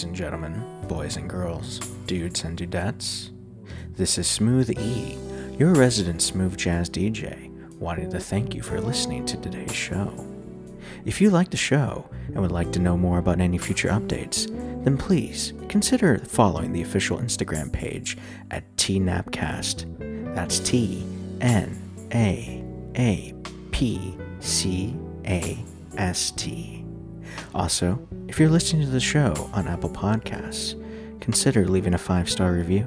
Ladies and gentlemen, boys and girls, dudes and dudettes, this is Smooth E, your resident smooth jazz DJ, wanting to thank you for listening to today's show. If you like the show and would like to know more about any future updates, then please consider following the official Instagram page at TNAPcast. That's T N A A P C A S T. Also, if you're listening to the show on Apple Podcasts, consider leaving a five star review.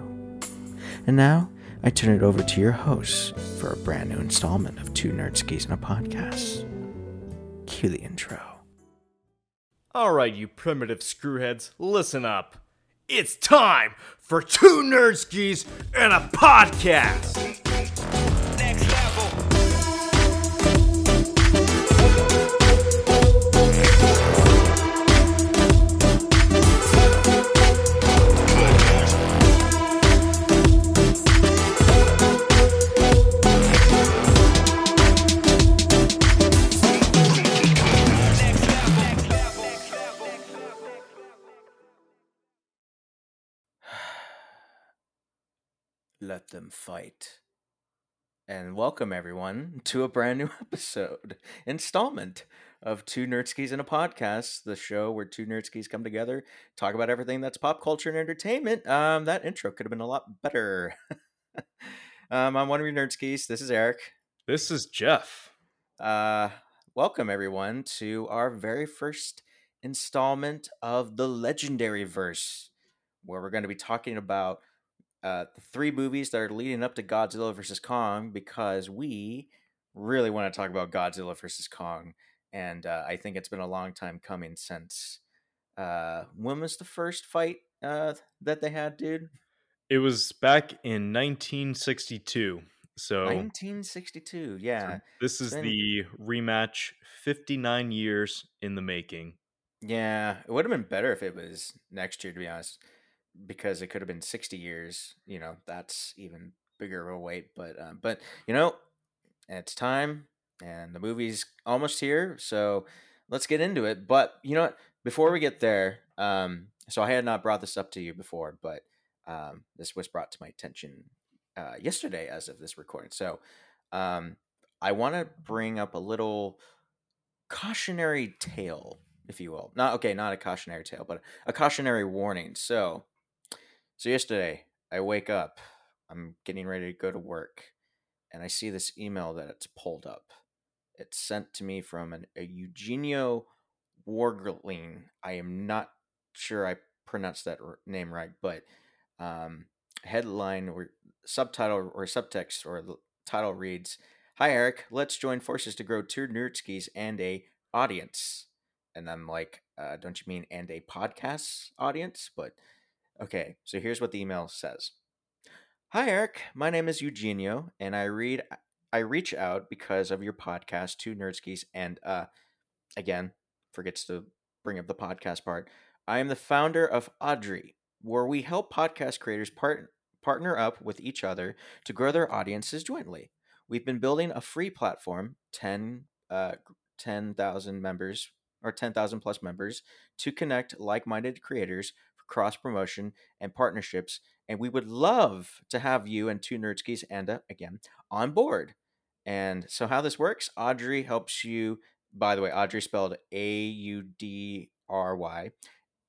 And now, I turn it over to your hosts for a brand new installment of Two Nerdskis and a Podcast. Cue the intro. Alright, you primitive screwheads, listen up. It's time for two nerdskis and a podcast. Let them fight. And welcome everyone to a brand new episode, installment of Two Nerdskis and a Podcast, the show where two nerdskis come together, talk about everything that's pop culture and entertainment. Um, that intro could have been a lot better. um, I'm one of your nerdskis. This is Eric. This is Jeff. Uh, welcome everyone to our very first installment of the Legendary Verse, where we're going to be talking about uh, the three movies that are leading up to Godzilla vs Kong because we really want to talk about Godzilla vs Kong, and uh, I think it's been a long time coming since. Uh, when was the first fight uh, that they had, dude? It was back in 1962. So 1962. Yeah. this is the rematch 59 years in the making. Yeah, it would have been better if it was next year, to be honest, because it could have been sixty years. You know, that's even bigger of a wait. But um, but you know, it's time, and the movie's almost here, so let's get into it. But you know, what? before we get there, um, so I had not brought this up to you before, but um, this was brought to my attention uh, yesterday, as of this recording. So um, I want to bring up a little cautionary tale if you will. Not okay, not a cautionary tale, but a cautionary warning. So, so yesterday I wake up, I'm getting ready to go to work, and I see this email that it's pulled up. It's sent to me from an, a Eugenio Wargling. I am not sure I pronounced that name right, but um, headline or subtitle or subtext or the title reads, "Hi Eric, let's join forces to grow two nerdskis and a audience." and I'm like, uh, don't you mean and a podcast audience? But okay, so here's what the email says. Hi Eric, my name is Eugenio, and I read I reach out because of your podcast, Two Nerdskis, and uh again, forgets to bring up the podcast part. I am the founder of Audry, where we help podcast creators part, partner up with each other to grow their audiences jointly. We've been building a free platform, 10 uh 10,000 members or 10,000 plus members to connect like minded creators cross promotion and partnerships. And we would love to have you and two Nerdskis and uh, again on board. And so, how this works Audry helps you, by the way, Audry spelled A U D R Y.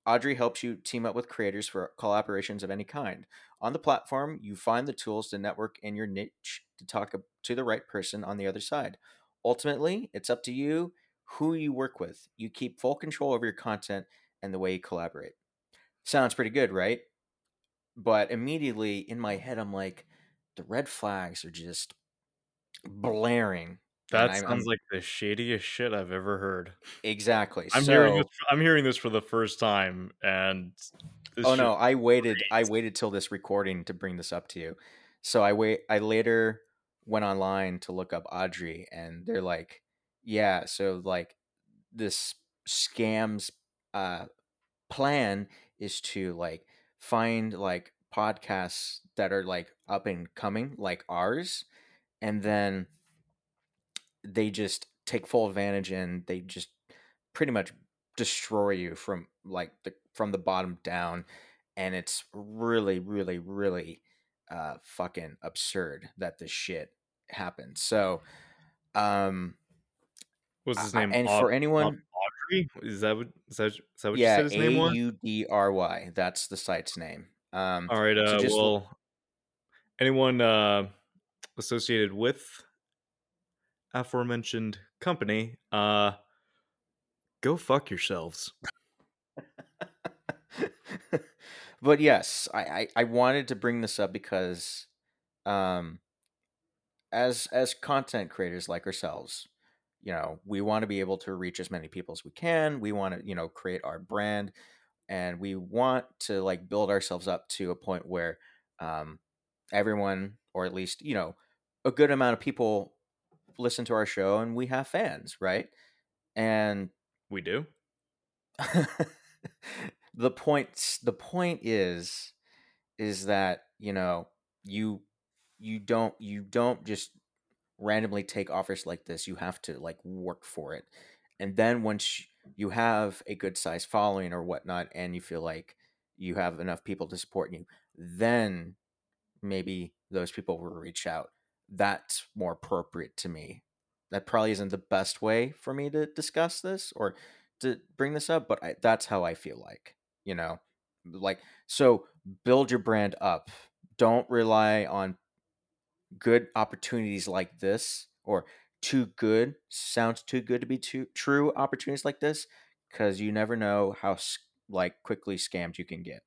Audry helps you team up with creators for collaborations of any kind. On the platform, you find the tools to network in your niche to talk to the right person on the other side. Ultimately, it's up to you who you work with. You keep full control over your content and the way you collaborate. Sounds pretty good, right? But immediately in my head, I'm like, the red flags are just blaring. That I'm- sounds I'm- like the shadiest shit I've ever heard. exactly. I'm so, hearing this. I'm hearing this for the first time, and this oh no, I waited. I waited till this recording to bring this up to you. So I wait. I later went online to look up Audry, and they're like, "Yeah, so like this scams uh, plan is to like find like podcasts that are like up and coming, like ours, and then they just take full advantage and they just pretty much destroy you from like the from the bottom down, and it's really, really, really uh, fucking absurd that this shit happened. So, um, What's his name? and for anyone, Audry? Is that what is that, is that what yeah, you said his A name was? U D R Y. That's the site's name. Um, All right. so Uh, just l- well, anyone uh, associated with aforementioned company, uh, go fuck yourselves. but yes, I, I I wanted to bring this up because, um, as as content creators like ourselves, you know, we want to be able to reach as many people as we can. We want to, you know, create our brand, and we want to like build ourselves up to a point where, um, everyone, or at least you know, a good amount of people listen to our show, and we have fans, right? And We do. the point the point is is that you know you you don't you don't just randomly take offers like this you have to like work for it. And then once you have a good size following or whatnot and you feel like you have enough people to support you then maybe those people will reach out. That's more appropriate to me. That probably isn't the best way for me to discuss this or to bring this up but I, that's how i feel like you know? Like so build your brand up. Don't rely on good opportunities like this or too good sounds too good to be too true opportunities like this because you never know how like quickly scammed you can get.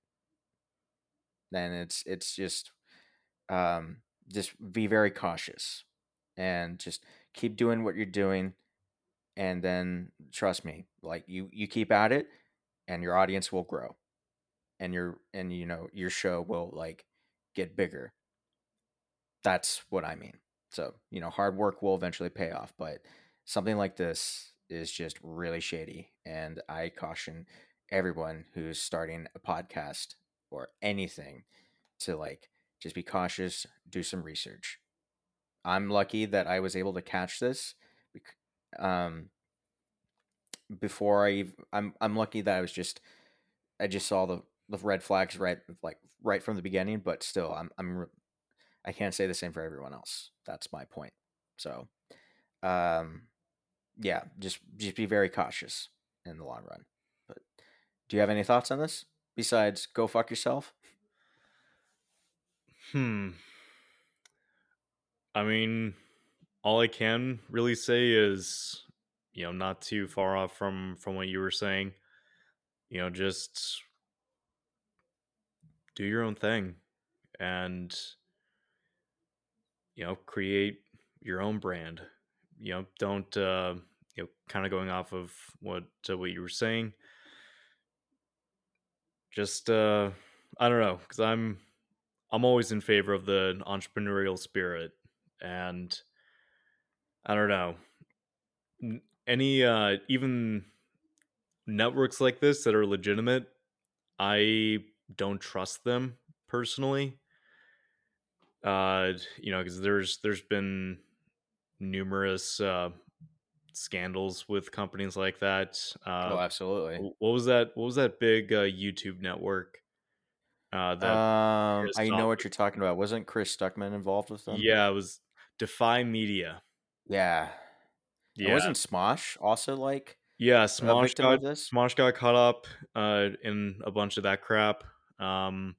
Then it's it's just um just be very cautious and just keep doing what you're doing and then trust me like you you keep at it and your audience will grow and your and you know your show will like get bigger that's what i mean. So you know hard work will eventually pay off but something like this is just really shady and i caution everyone who's starting a podcast or anything to like just be cautious do some research. I'm lucky that i was able to catch this um before i ev- i'm i'm lucky that i was just i just saw the the red flags right like right from the beginning but still i'm i'm i can't say the same for everyone else that's my point so um yeah just just be very cautious in the long run but do you have any thoughts on this besides go fuck yourself Hmm. I mean, all I can really say is, you know, not too far off from from what you were saying. You know, just do your own thing and you know, create your own brand. You know, don't uh, you know, kind of going off of what uh, what you were saying. Just uh I don't know, cuz I'm I'm always in favor of the entrepreneurial spirit and I don't know. Any uh even networks like this that are legitimate, I don't trust them personally. Uh you know, cuz there's there's been numerous uh scandals with companies like that. Uh oh absolutely what was that what was that big uh YouTube network uh that um i know what you're talking about wasn't chris stuckman involved with them Yeah, it was Defy Media. yeah Yeah. wasn't smosh also like Yeah, Smosh got this Smosh got caught up uh in a bunch of that crap. Um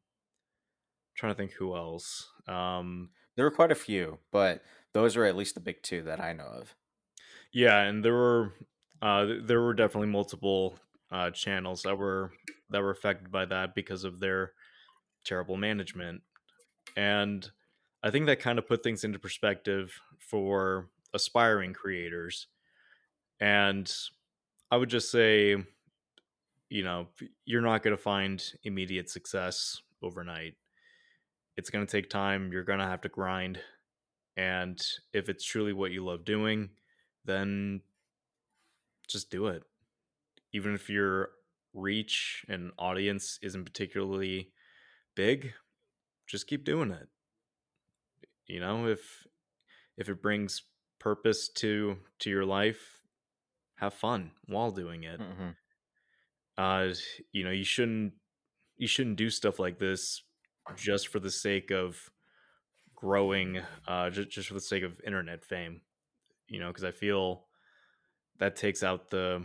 trying to think who else. Um there were quite a few but those are at least the big two that i know of yeah, and there were uh there were definitely multiple uh channels that were that were affected by that because of their terrible management. And I think that kind of put things into perspective for aspiring creators. And I would just say you know, you're not going to find immediate success overnight. It's going to take time. You're going to have to grind. And if it's truly what you love doing, then just do it. Even if your reach and audience isn't particularly big, just keep doing it. You know, if if it brings purpose to to your life, have fun while doing it. hmm uh, you know, you shouldn't you shouldn't do stuff like this just for the sake of growing, uh, just, just for the sake of internet fame. You know, because I feel that takes out the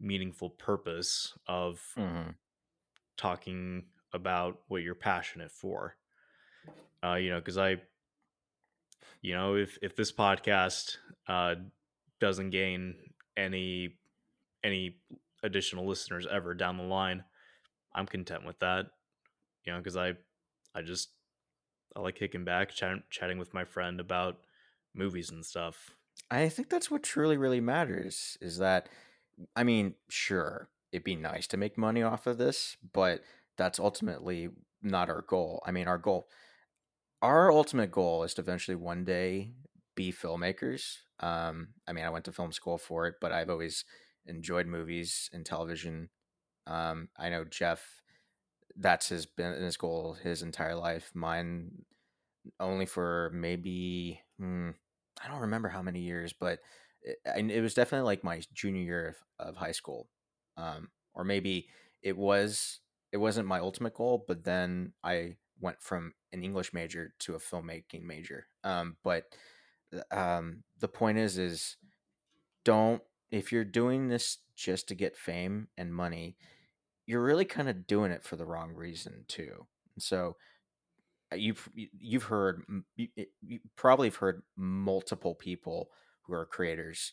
meaningful purpose of hmm talking about what you're passionate for. Uh, you know, because I, you know, if if this podcast uh, doesn't gain any any additional listeners ever down the line, I'm content with that. You know, because I I just I like kicking back, chat, chatting with my friend about movies and stuff. I think that's what truly, really matters is that, I mean, sure, it'd be nice to make money off of this, but that's ultimately not our goal. I mean, our goal, our ultimate goal is to eventually one day be filmmakers. Um, I mean, I went to film school for it, but I've always enjoyed movies and television. Um, I know Jeff, that's his been his goal his entire life. Mine only for maybe hmm, I don't remember how many years, but it, it was definitely like my junior year of, of high school, um, or maybe it was it wasn't my ultimate goal, but then I went from an English major to a filmmaking major. Um, but um, the point is, is don't if you're doing this just to get fame and money, you're really kind of doing it for the wrong reason too. And so uh, you've you- you've heard you probably have heard multiple people who are creators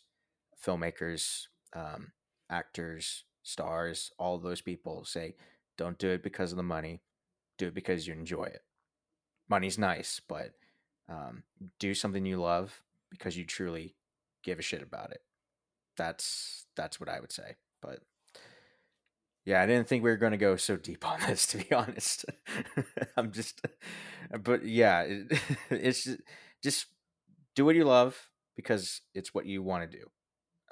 filmmakers um, actors stars all those people say don't do it because of the money do it because you enjoy it money's nice but um, do something you love because you truly give a shit about it that's that's what i would say but yeah, I didn't think we were going to go so deep on this, to be honest. I'm just, but yeah, it, it's just, just do what you love because it's what you want to do.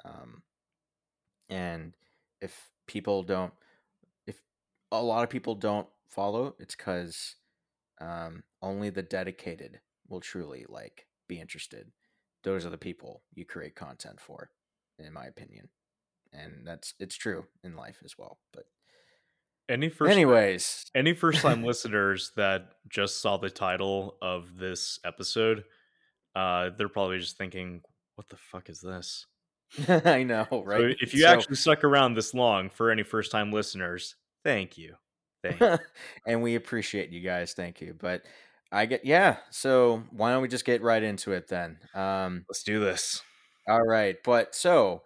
Um, and if people don't, if a lot of people don't follow, it's because um, only the dedicated will truly like be interested. Those are the people you create content for, in my opinion, and that's it's true in life as well. But Any first anyways, any first time listeners that just saw the title of this episode, uh, they're probably just thinking, "What the fuck is this?" I know, So right? if you So- actually stuck around this long for any first time listeners, thank you. Thank you. and we appreciate you guys. Thank you. But I get yeah. So why don't we just get right into it then? Um, Let's do this. all right. But so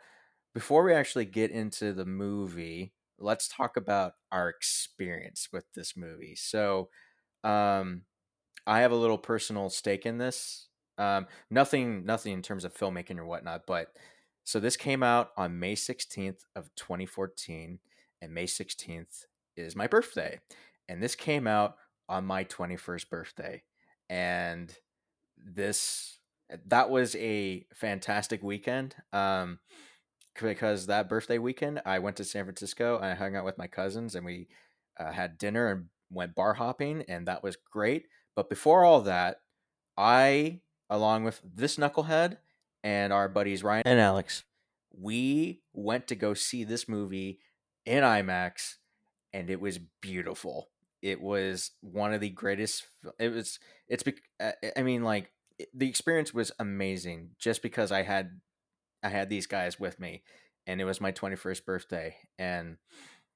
before we actually get into the movie, let's talk about our experience with this movie. So um, I have a little personal stake in this. Um, nothing, nothing in terms of filmmaking or whatnot, but so this came out on May 16th of 2014, and May 16th is my birthday. And this came out on my 21st birthday. And this that was a fantastic weekend. Um because that birthday weekend I went to San Francisco and I hung out with my cousins and we uh, had dinner and went bar hopping and that was great. But before all that, I along with this knucklehead and our buddies Ryan and Alex, we went to go see this movie in IMAX and it was beautiful. It was one of the greatest it was it's uh, I mean like the experience was amazing just because I had I had these guys with me and it was my 21st birthday and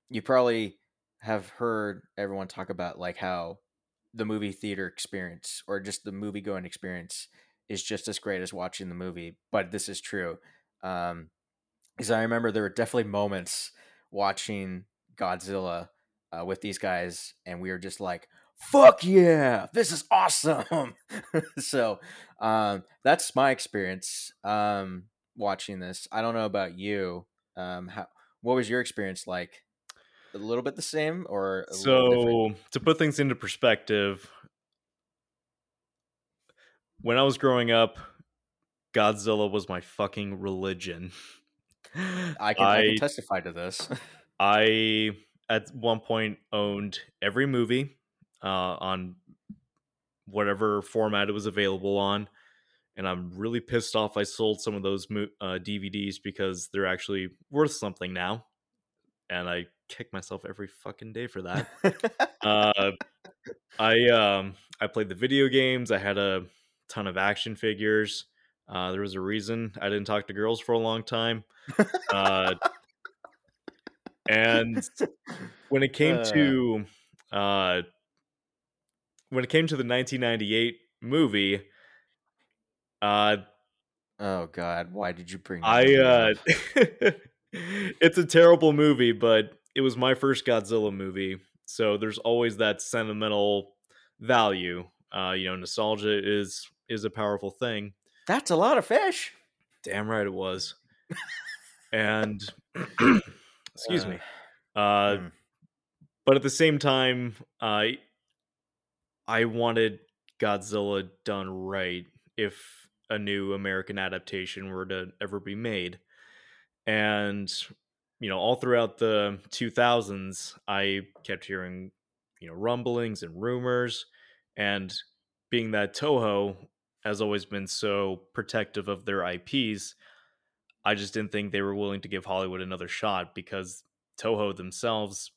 you probably have heard everyone talk about like how the movie theater experience or just the movie going experience is just as great as watching the movie but this is true um because i remember there were definitely moments watching godzilla uh, with these guys and we were just like fuck yeah this is awesome! So um that's my experience um watching this i don't know about you um how what was your experience like a little bit the same or a little different? So to put things into perspective, when I was growing up, Godzilla was my fucking religion. I can, I, I can testify to this. I at one point owned every movie uh, on whatever format it was available on, and I'm really pissed off I sold some of those uh, DVDs because they're actually worth something now, and I kick myself every fucking day for that. uh, I um I played the video games. I had a ton of action figures. Uh, there was a reason I didn't talk to girls for a long time. Uh, and when it came Uh. to uh, when it came to the 1998 movie, uh, oh God, why did you bring? I uh, it's a terrible movie, but it was my first Godzilla movie, so there's always that sentimental value. Uh, you know, nostalgia is is a powerful thing. that's a lot of fish. Damn right it was. and excuse Uh, me. Uh, mm. but at the same time, I I wanted Godzilla done right if a new American adaptation were to ever be made. And you know, all throughout the 2000s, I kept hearing, you know, rumblings and rumors and being that Toho has always been so protective of their IPs, I just didn't think they were willing to give Hollywood another shot because Toho themselves,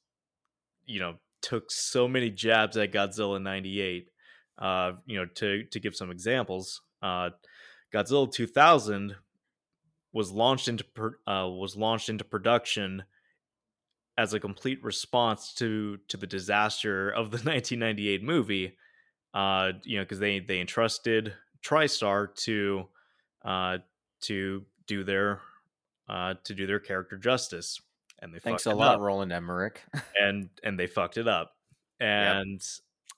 you know, took so many jabs at Godzilla 98. Uh, you know, to to give some examples, uh, Godzilla 2000 was launched into uh, was launched into production as a complete response to to the disaster of the 1998 movie. Uh, you know, because they they entrusted TriStar to uh, to do their uh, to do their character justice, and they Thanks fucked a it lot, up Roland Emmerich. and and they fucked it up. And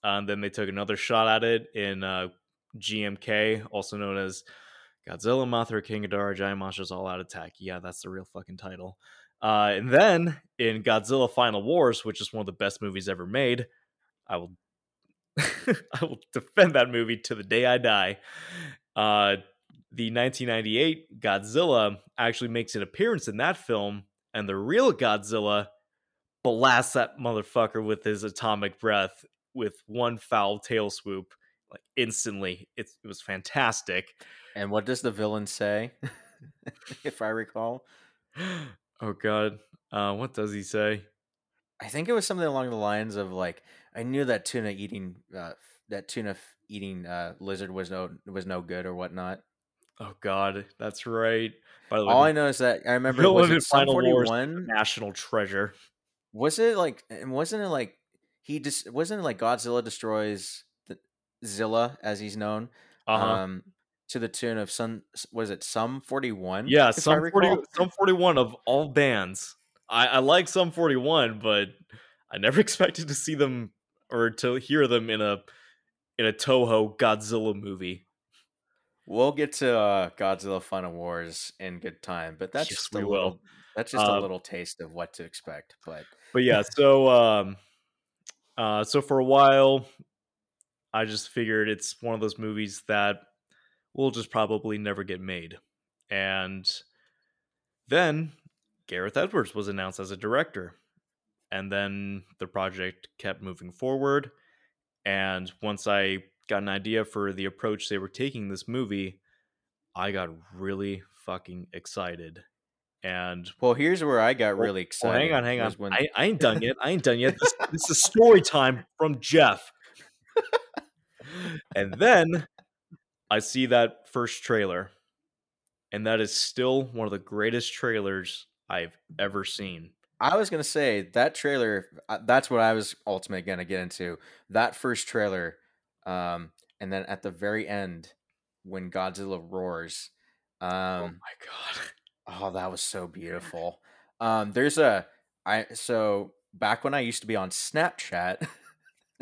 um, then they took another shot at it in uh, GMK, also known as Godzilla, Mothra, King Ghidorah, Giant Monsters All Out Attack. Yeah, that's the real fucking title. Uh, and then in Godzilla Final Wars, which is one of the best movies ever made, I will I will defend that movie to the day I die. Uh, the 1998 Godzilla actually makes an appearance in that film, and the real Godzilla blasts that motherfucker with his atomic breath with one foul tail swoop, like instantly. It's, it was fantastic. and what does the villain say? if I recall, oh god, uh, what does he say? I think it was something along the lines of like, I knew that tuna eating uh, that tuna eating uh, lizard was no was no good or whatnot. Oh god, that's right. By the way, All I know is that I remember was it Final Wars, national treasure. Was it like and wasn't it like he just wasn't it like Godzilla destroys Zilla as he's known Uh-huh. um to the tune of some was it Sum 41 yeah, some forty, Sum forty-one of all bands. I, I like Sum forty-one, but I never expected to see them or to hear them in a in a Toho Godzilla movie. We'll get to uh, Godzilla Final Wars in good time, but that's Yes, just a will. little that's just a Um, little taste of what to expect. But But yeah, so um, uh, so for a while, I just figured it's one of those movies that will just probably never get made, and then Gareth Edwards was announced as a director, and then the project kept moving forward. And once I got an idea for the approach they were taking this movie, I got really fucking excited. And well, here's where I got really excited. hang on, hang on. When, I, I ain't done yet. I ain't done yet. This, this is story time from Jeff. And then I see that first trailer, and that is still one of the greatest trailers I've ever seen. I was gonna say that trailer. uh, That's what I was ultimately gonna get into. That first trailer, um, and then at the very end, when Godzilla roars, oh um, my god. oh, that was so beautiful. Um, there's a I so back when I used to be on Snapchat.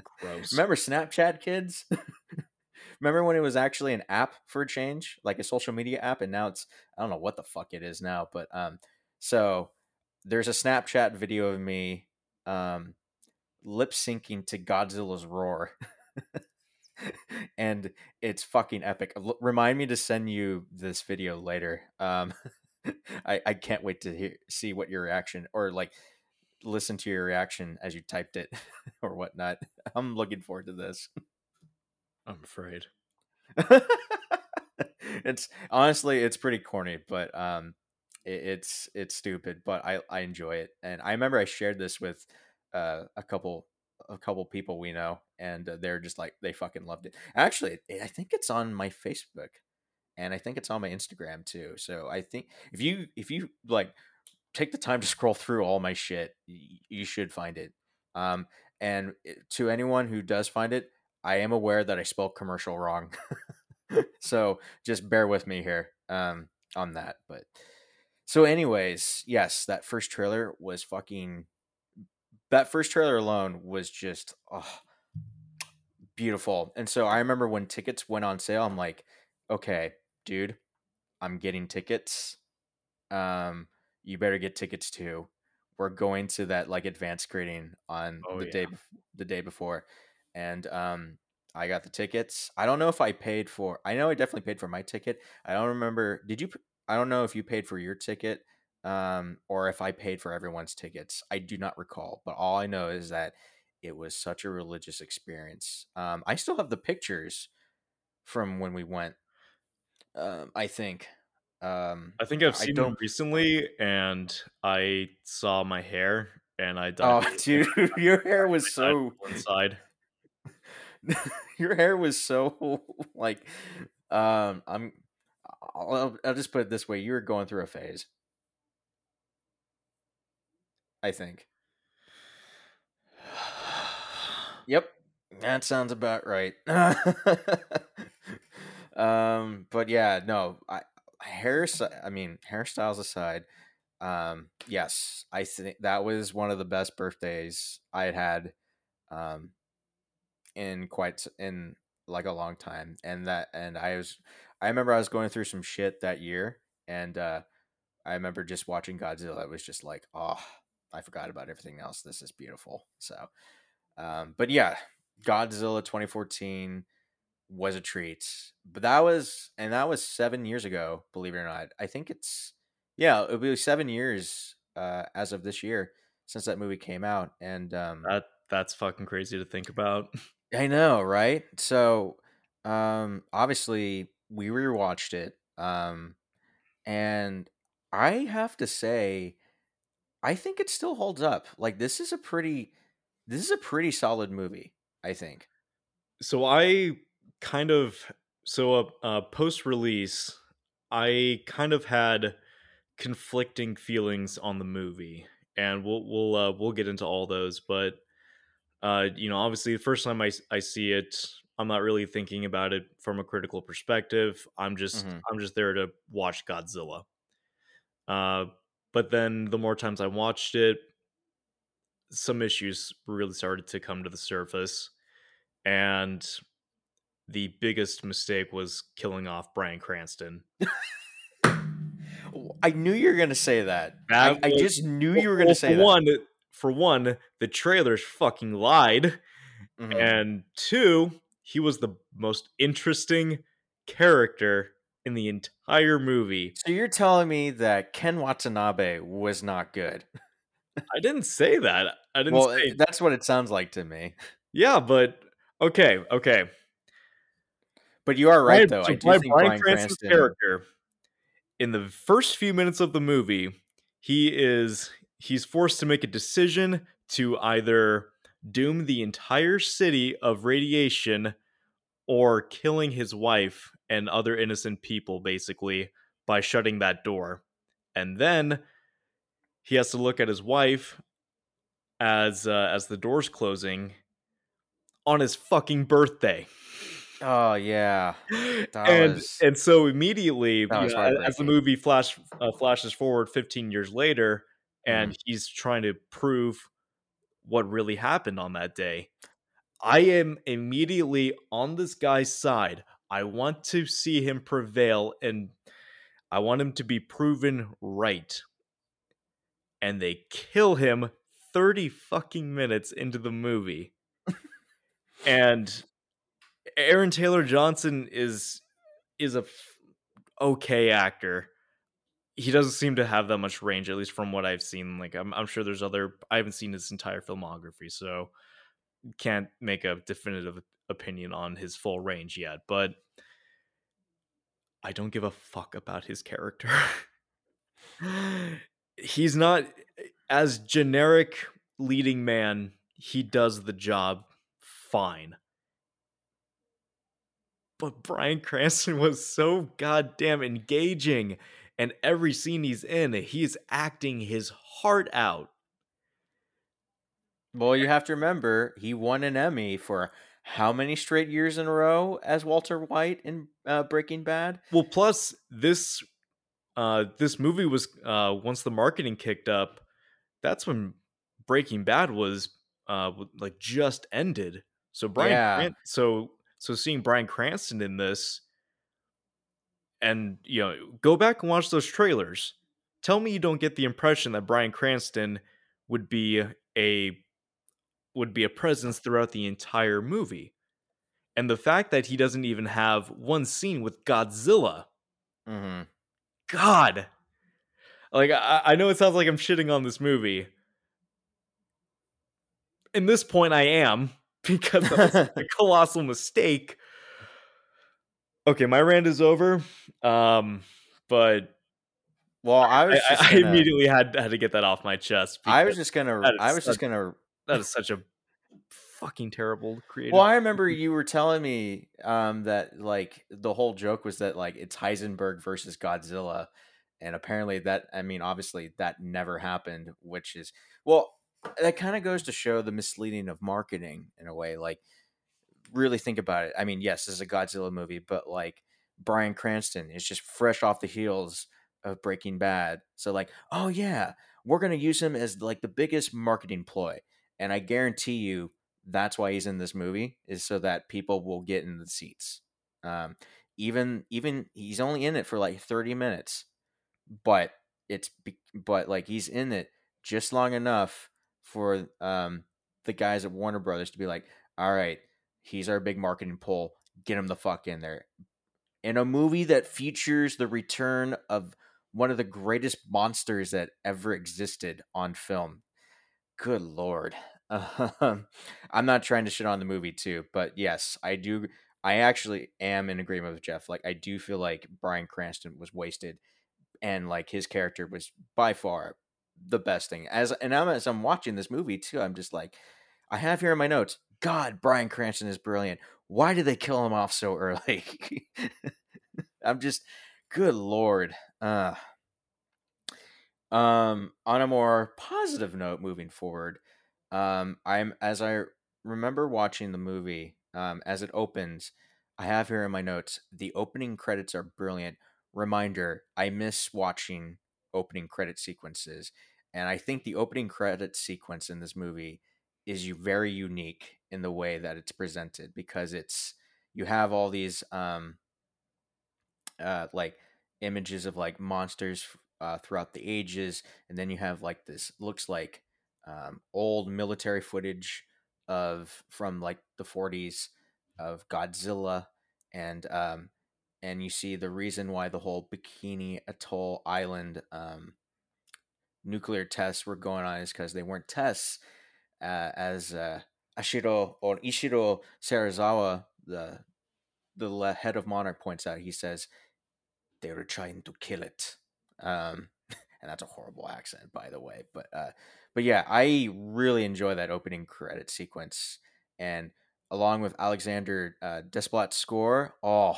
Gross. Remember Snapchat, kids? Remember when it was actually an app for a change, like a social media app, and now it's I don't know what the fuck it is now, but um, so there's a Snapchat video of me um lip syncing to Godzilla's roar. and it's fucking epic. Remind me to send you this video later. Um I I can't wait to hear see what your reaction or like listen to your reaction as you typed it or whatnot. I'm looking forward to this. I'm afraid. it's honestly it's pretty corny, but um It, it's it's stupid, but I I enjoy it. And I remember I shared this with uh, a couple a couple people we know, and uh, they're just like they fucking loved it. Actually, I think it's on my Facebook, and I think it's on my Instagram too. So I think if you if you like take the time to scroll through all my shit, you should find it. Um, and to anyone who does find it, I am aware that I spelled commercial wrong. so just bear with me here um, on that. But so, anyways, yes, that first trailer was fucking. That first trailer alone was just oh, beautiful. And so I remember when tickets went on sale, I'm like, okay, dude, I'm getting tickets. Um, you better get tickets too. We're going to that like advanced screening on Oh, the yeah. day the day before, and um, I got the tickets. I don't know if I paid for. I know I definitely paid for my ticket. I don't remember. Did you? I don't know if you paid for your ticket, um, or if I paid for everyone's tickets. I do not recall. But all I know is that it was such a religious experience. Um, I still have the pictures from when we went. Um, I think. Um, I think I've seen them recently, and I saw my hair, and I Oh, died. dude, your hair was so inside. your hair was so like um I'm I'll, I'll just put it this way, you were going through a phase. I think. Yep. That sounds about right. um but yeah, no, I hair I mean, hairstyles aside, um yes, I think that was one of the best birthdays I had had um in quite in like a long time and that and I was I remember I was going through some shit that year and uh I remember just watching Godzilla it was just like oh I forgot about everything else this is beautiful so um but yeah Godzilla 2014 was a treat but that was and that was 7 years ago believe it or not I think it's yeah it'll be 7 years uh as of this year since that movie came out and um That that's fucking crazy to think about. I know, right? So, um, obviously we rewatched it, um, and I have to say, I think it still holds up. Like this is a pretty, this is a pretty solid movie. I think. So I kind of so a, uh, post release, I kind of had conflicting feelings on the movie, and we'll we'll uh, we'll get into all those. But uh, you know, obviously, the first time I I see it, I'm not really thinking about it from a critical perspective. I'm just Mhm. I'm just there to watch Godzilla. Uh, but then the more times I watched it, some issues really started to come to the surface, and the biggest mistake was killing off Bryan Cranston. I knew you were gonna say that. I, That I was- just knew you were gonna Well, say for that. one, for one, the trailers fucking lied, Mhm. and two, he was the most interesting character in the entire movie. So you're telling me that Ken Watanabe was not good? I didn't say that. I didn't Well, say. that's what it sounds like to me. Yeah, but okay, okay. But you are right, though. I do Bryan- think Bryan Cranston's Cranston. character in the first few minutes of the movie, he is he's forced to make a decision to either doom the entire city of radiation or killing his wife and other innocent people basically by shutting that door. And then he has to look at his wife as uh, as the door's closing on his fucking birthday. Oh yeah. That and was- and so immediately you know, as the movie flash uh, flashes forward 15 years later and Mm-hmm. he's trying to prove what really happened on that day i am immediately on this guy's side i want to see him prevail and i want him to be proven right and they kill him 30 fucking minutes into the movie and Aaron Taylor Johnson is is a f- okay actor. He doesn't seem to have that much range, at least from what I've seen. Like I'm, I'm sure there's other. I haven't seen his entire filmography, so can't make a definitive opinion on his full range yet. But I don't give a fuck about his character. he's not as generic leading man. He does the job fine. But Bryan Cranston was so goddamn engaging. And every scene he's in, he's acting his heart out. Well, you have to remember he won an Emmy for how many straight years in a row as Walter White in uh, Breaking Bad? Well, plus this uh this movie was uh once the marketing kicked up, that's when Breaking Bad was uh like just ended. So Bryan Yeah. Cran- so so seeing Bryan Cranston in this and you know, go back and watch those trailers. Tell me you don't get the impression that Bryan Cranston would be a would be a presence throughout the entire movie. And the fact that he doesn't even have one scene with Godzilla Mm-hmm. God. Like I, I know it sounds like I'm shitting on this movie. In this point, I am because that was a colossal mistake. Okay, my rant is over. Um, but Well, I was I, just I gonna, immediately had had to get that off my chest. I was just gonna is I was just gonna that is such a fucking terrible creative. Well, I remember you were telling me um, that like the whole joke was that like it's Heisenberg versus Godzilla, and apparently that I mean obviously that never happened, which is well that kind of goes to show the misleading of marketing in a way. Like really think about it. I mean, yes, this is a Godzilla movie, but like Bryan Cranston is just fresh off the heels of Breaking Bad, so like oh yeah, we're gonna use him as like the biggest marketing ploy, and I guarantee you that's why he's in this movie is so that people will get in the seats. Um, even even he's only in it for like thirty minutes, but it's but like he's in it just long enough for um the guys at Warner Brothers to be like, all right, he's our big marketing pull. Get him the fuck in there. In a movie that features the return of one of the greatest monsters that ever existed on film. Good lord. Um, I'm not trying to shit on the movie too, but yes, I do. I actually am in agreement with Jeff. Like, I do feel like Bryan Cranston was wasted, and like his character was by far the best thing. As and I'm, as I'm watching this movie too, I'm just like, I have here in my notes. God, Bryan Cranston is brilliant. Why did they kill him off so early? I'm just, good lord. Uh, um, on a more positive note, moving forward, um, I'm as I remember watching the movie, um, as it opens, I have here in my notes the opening credits are brilliant. Reminder: I miss watching opening credit sequences, and I think the opening credit sequence in this movie is very unique in the way that it's presented because it's you have all these um uh like images of like monsters uh, throughout the ages and then you have like this looks like um, old military footage of from like the 40s of Godzilla and um, and you see the reason why the whole Bikini Atoll Island um, nuclear tests were going on is because they weren't tests uh, as uh, Ashiro or Ishiro Serizawa the the head of Monarch points out he says they were trying to kill it. Um, and that's a horrible accent by the way but uh, but yeah i really enjoy that opening credit sequence and along with alexander uh, desplat's score oh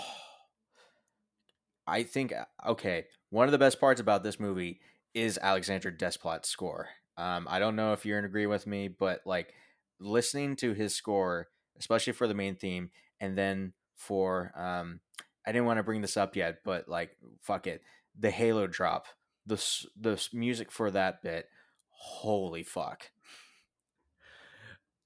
i think uh, okay one of the best parts about this movie is alexander desplat's score um, i don't know if you're in agree with me but like listening to his score especially for the main theme and then for um, i didn't want to bring this up yet but like fuck it the halo drop the the music for that bit holy fuck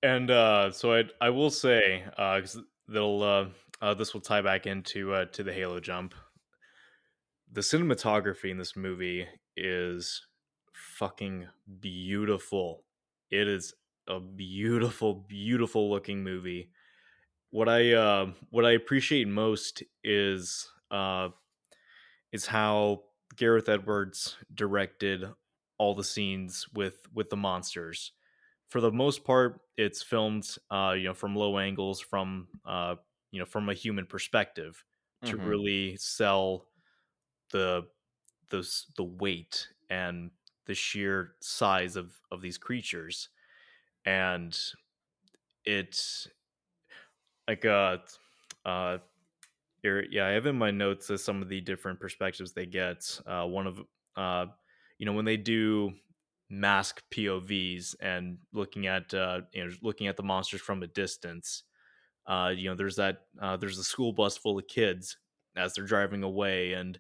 And uh, so I I will say because that'll uh, uh, this will tie back into uh, to the Halo jump. The cinematography in this movie is fucking beautiful. It is a beautiful, beautiful looking movie. What I uh, what I appreciate most is uh, is how Gareth Edwards directed all the scenes with with the monsters for the most part, it's filmed, uh, you know, from low angles, from uh, you know, from a human perspective, to Mhm. really sell the the the weight and the sheer size of of these creatures and it's like uh uh yeah i have in my notes uh, some of the different perspectives they get uh one of uh you know when they do mask povs and looking at uh you know looking at the monsters from a distance uh you know there's that uh there's a school bus full of kids as they're driving away and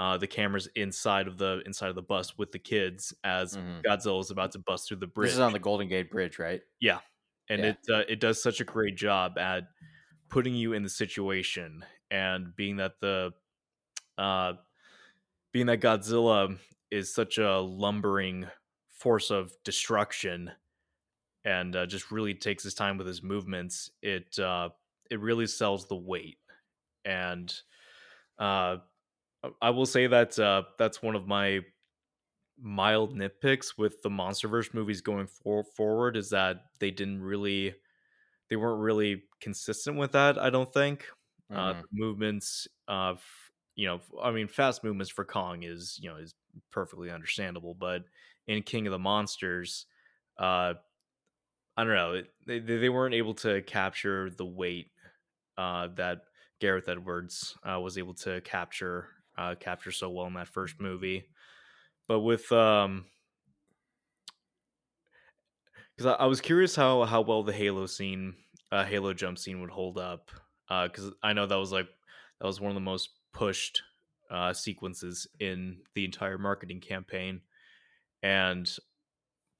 uh the cameras inside of the inside of the bus with the kids as Mhm. godzilla is about to bust through the bridge This is on the Golden Gate Bridge, right? yeah, and Yeah. it uh, it does such a great job at putting you in the situation and being that the uh being that Godzilla is such a lumbering force of destruction and uh, just really takes his time with his movements. It uh it really sells the weight and uh I- I will say that uh that's one of my mild nitpicks with the monsterverse movies going for- forward is that they didn't really they weren't really consistent with that i don't think uh Mhm. the movements of you know i mean fast movements for kong is you know is perfectly understandable but in king of the monsters uh i don't know they they weren't able to capture the weight uh that gareth edwards uh, was able to capture uh capture so well in that first movie. But with um because I, I was curious how how well the halo scene uh halo jump scene would hold up uh because i know that was like that was one of the most pushed uh sequences in the entire marketing campaign. And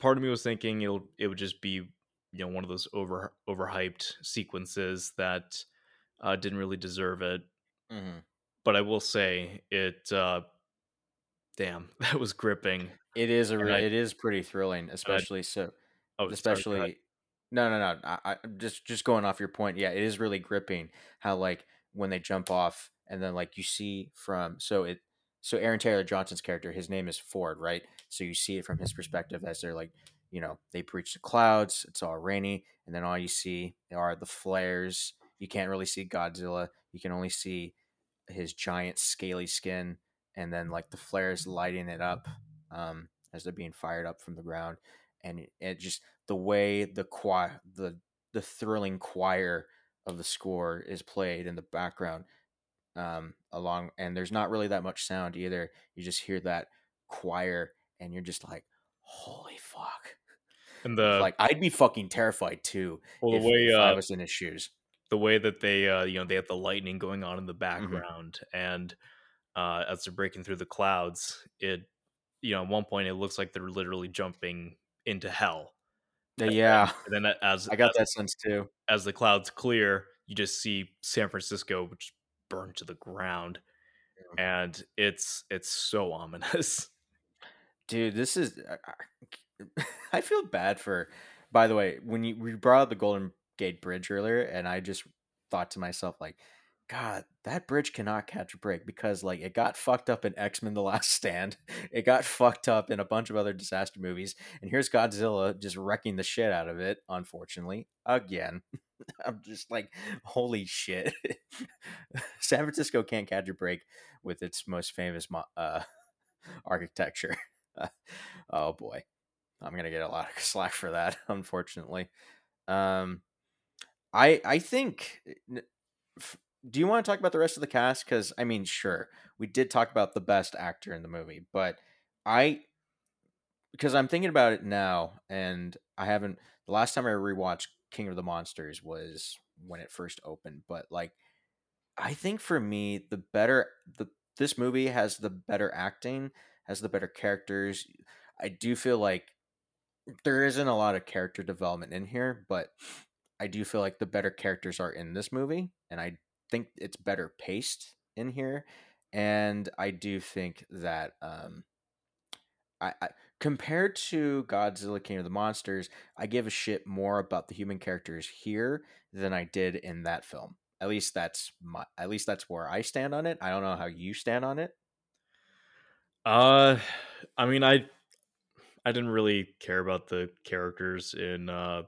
part of me was thinking it'll it would just be you know one of those over overhyped sequences that uh didn't really deserve it. Mhm. But i will say it uh damn that was gripping It is a re- I- it is pretty thrilling, especially so oh sorry, especially no no no I, I just just going off your point yeah it is really gripping how like when they jump off and then like you see from so it so aaron taylor johnson's character his name is ford right? So you see it from his perspective as they're like you know they breach the clouds it's all rainy and then all you see are the flares you can't really see godzilla you can only see his giant scaly skin and then like the flares lighting it up um, as they're being fired up from the ground and it, it just the way the choir the the thrilling choir of the score is played in the background um, along and there's not really that much sound either. You just hear that choir and you're just like holy fuck. And the like i'd be fucking terrified too well, if, the way if i uh, was in his shoes the way that they uh you know they have the lightning going on in the background and uh as they're breaking through the clouds it you know at one point it looks like they're literally jumping into hell yeah. and then as i got as, that sense too. as the clouds clear you just see san francisco which burned to the ground and it's it's so ominous. Dude this is i feel bad for by the way when you we brought up the golden gate bridge earlier and i just thought to myself like god that bridge cannot catch a break because like it got fucked up in x-men the last stand it got fucked up in a bunch of other disaster movies and here's godzilla just wrecking the shit out of it unfortunately again. I'm just like holy shit. San francisco can't catch a break with its most famous mo- uh architecture. Oh boy. I'm gonna get a lot of slack for that unfortunately. Um i i think eh, do you want to talk about the rest of the cast? Because i mean sure we did talk about the best actor in the movie but i because i'm thinking about it now and i haven't the last time i rewatched king of the monsters was when it first opened but like i think for me the better the this movie has the better acting has the better characters. I do feel like there isn't a lot of character development in here but i do feel like the better characters are in this movie and i think it's better paced in here and i do think that um I, I compared to Godzilla King of the Monsters, I give a shit more about the human characters here than I did in that film. At least that's my at least that's where I stand on it. I don't know how you stand on it. uh i mean i i didn't really care about the characters in uh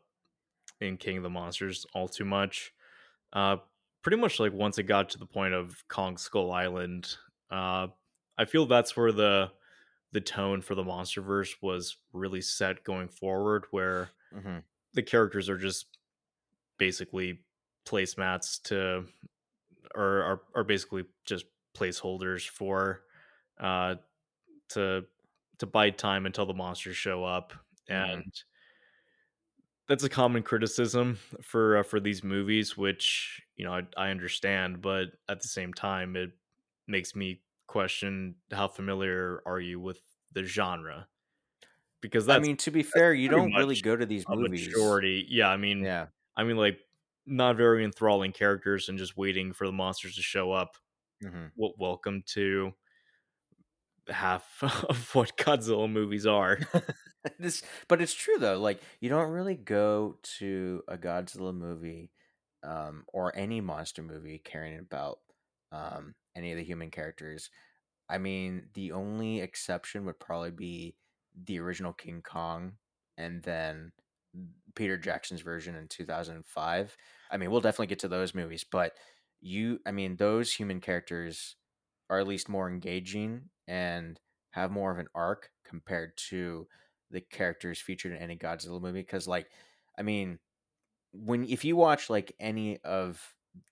in king of the monsters all too much uh pretty much like once it got to the point of kong skull island uh i feel that's where the the tone for the MonsterVerse was really set going forward, where hmm the characters are just basically placemats to, or are are basically just placeholders for, uh, to to bide time until the monsters show up, Mhm. and that's a common criticism for uh, for these movies, which you know I, I understand, but at the same time, it makes me question how familiar are you with the genre because I mean, to be fair, you don't really go to these movies. majority. Yeah, I mean, Yeah. I mean, like not very enthralling characters and just waiting for the monsters to show up. hmm Well, welcome to half of what Godzilla movies are. this, but it's true though. Like, you don't really go to a Godzilla movie, um, or any monster movie caring about um any of the human characters. I mean, the only exception would probably be the original King Kong, and then Peter Jackson's version in two thousand and five. I mean, we'll definitely get to those movies, but you, I mean, those human characters are at least more engaging and have more of an arc compared to the characters featured in any Godzilla movie. Because, like, I mean, when if you watch like any of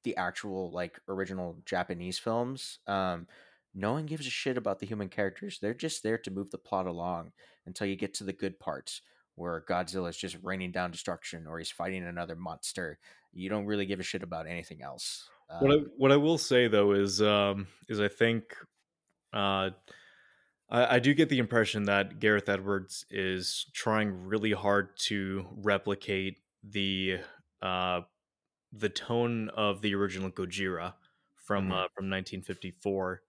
the actual like original Japanese films, um, no one gives a shit about the human characters. They're just there to move the plot along until you get to the good parts where Godzilla is just raining down destruction or he's fighting another monster. You don't really give a shit about anything else. What I Um, what I will say though is um is I think uh I, I do get the impression that Gareth Edwards is trying really hard to replicate the uh the tone of the original Gojira from Mhm. uh, from 1954,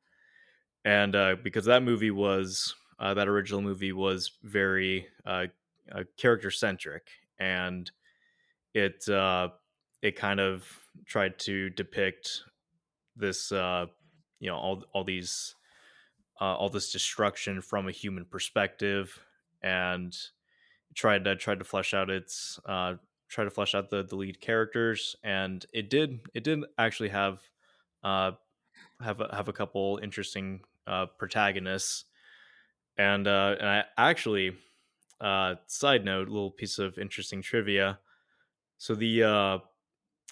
and uh, because that movie was uh, that original movie was very uh, uh, character centric, and it uh, it kind of tried to depict this uh, you know all all these uh, all this destruction from a human perspective, and tried to tried to flesh out its uh, try to flesh out the the lead characters, and it did it did actually have uh, have a, have a couple interesting uh, protagonists, and uh, and I actually uh, side note, little piece of interesting trivia. So the uh,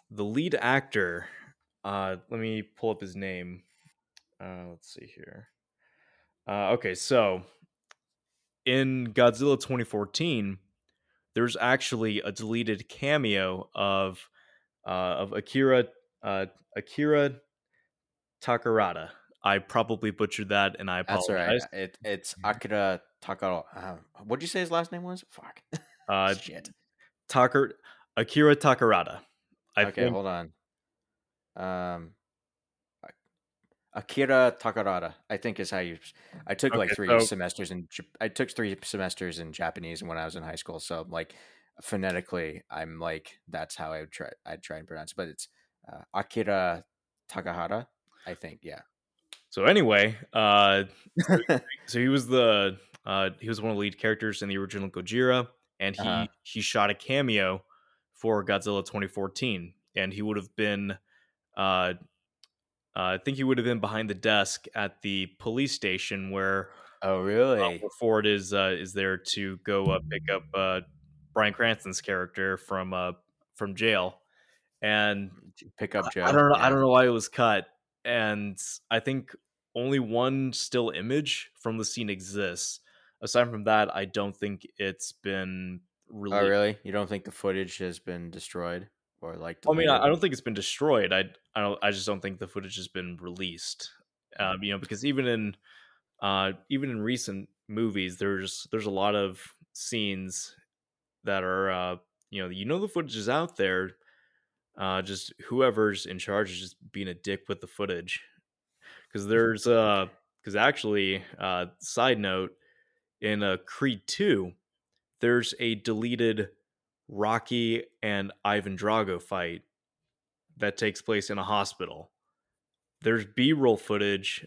the lead actor, uh, let me pull up his name. Uh, let's see here. Uh, okay, so in Godzilla 2014, there's actually a deleted cameo of uh, of Akira uh, Akira Takarada. I probably butchered that, and I apologize. that's all right. It, it's Akira Takaro. Uh, what'd you say his last name was? Fuck. Uh, Shit. Takar Akira Takarada. I okay, think hold on. Um, Akira Takarada, I think is how you. I took like three so- semesters in. I took three semesters in Japanese when I was in high school. So like phonetically, I'm like that's how I would try. I'd try and pronounce, it, but it's uh, Akira Takahara. I think, yeah. so. Anyway, uh, so he was the uh, he was one of the lead characters in the original Gojira, and he Uh-huh. he shot a cameo for Godzilla 2014, and he would have been, uh, uh, I think he would have been behind the desk at the police station where oh, uh, really? Ford is uh, is there to go uh, pick up uh, Bryan Cranston's character from uh, from jail, and Pick up Joe. I don't know. I don't know why it was cut, and I think only one still image from the scene exists. Aside from that, I don't think it's been really. Oh, really? You don't think the footage has been destroyed or like? I mean, I. Don't think it's been destroyed. I I don't. I just don't think the footage has been released. Um, you know, because even in uh, even in recent movies, there's there's a lot of scenes that are uh, you know you know the footage is out there. Uh, just whoever's in charge is just being a dick with the footage. Because there's uh, because actually, uh, side note, in uh, Creed Two, there's a deleted Rocky and Ivan Drago fight that takes place in a hospital. There's B-roll footage,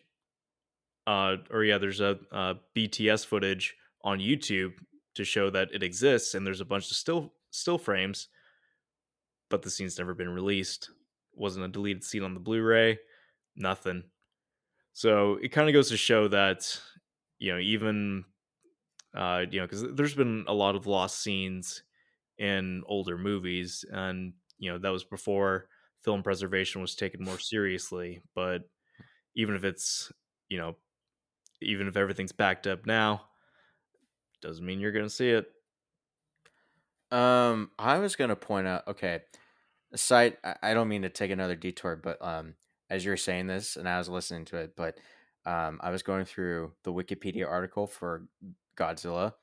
uh, or yeah, there's a uh, BTS footage on YouTube to show that it exists, and there's a bunch of still still frames, but the scene's never been released. Wasn't a deleted scene on the Blu-ray, nothing. So it kind of goes to show that, you know, even uh, you know, because there's been a lot of lost scenes in older movies, and you know that was before film preservation was taken more seriously. But even if it's you know, even if everything's backed up now, doesn't mean you're gonna see it. Um, I was gonna point out. Okay, aside, I don't mean to take another detour, but um, as you're saying this, and I was listening to it, but um, I was going through the Wikipedia article for Godzilla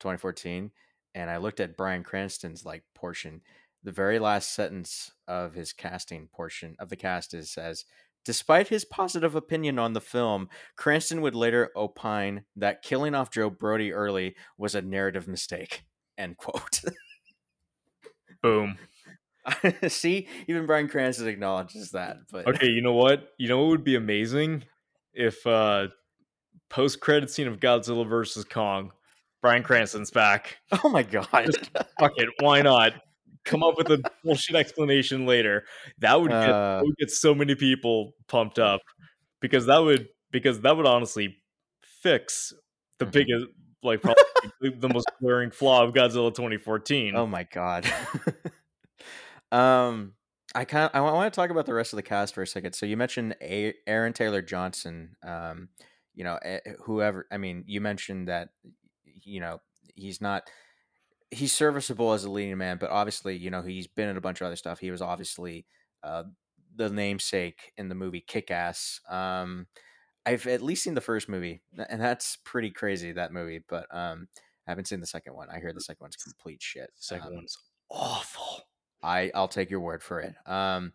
2014, and I looked at Bryan Cranston's like portion. The very last sentence of his casting portion of the cast is says, Despite his positive opinion on the film, Cranston would later opine that killing off Joe Brody early was a narrative mistake. End quote. Boom. See, even Bryan Cranston acknowledges that. But Okay, you know what? You know what would be amazing if uh post credit scene of Godzilla versus Kong, Bryan Cranston's back. oh my god, Fuck it, why not? Come up with a bullshit explanation later. That would get, that Uh. would get so many people pumped up because that would because that would honestly fix the Mhm. biggest like probably the most glaring flaw of Godzilla 2014. oh my god. um, I kind I want to talk about the rest of the cast for a second. So you mentioned a- Aaron Taylor Johnson. Um, you know, eh, whoever. I mean, you mentioned that. You know, he's not. He's serviceable as a leading man, but obviously, you know, he's been in a bunch of other stuff. He was obviously uh, the namesake in the movie Kick Ass. Um, I've at least seen the first movie, and that's pretty crazy. That movie, but um, I haven't seen the second one. I hear the second one's complete shit. Second Um, one's awful. I I'll take your word for it. Um,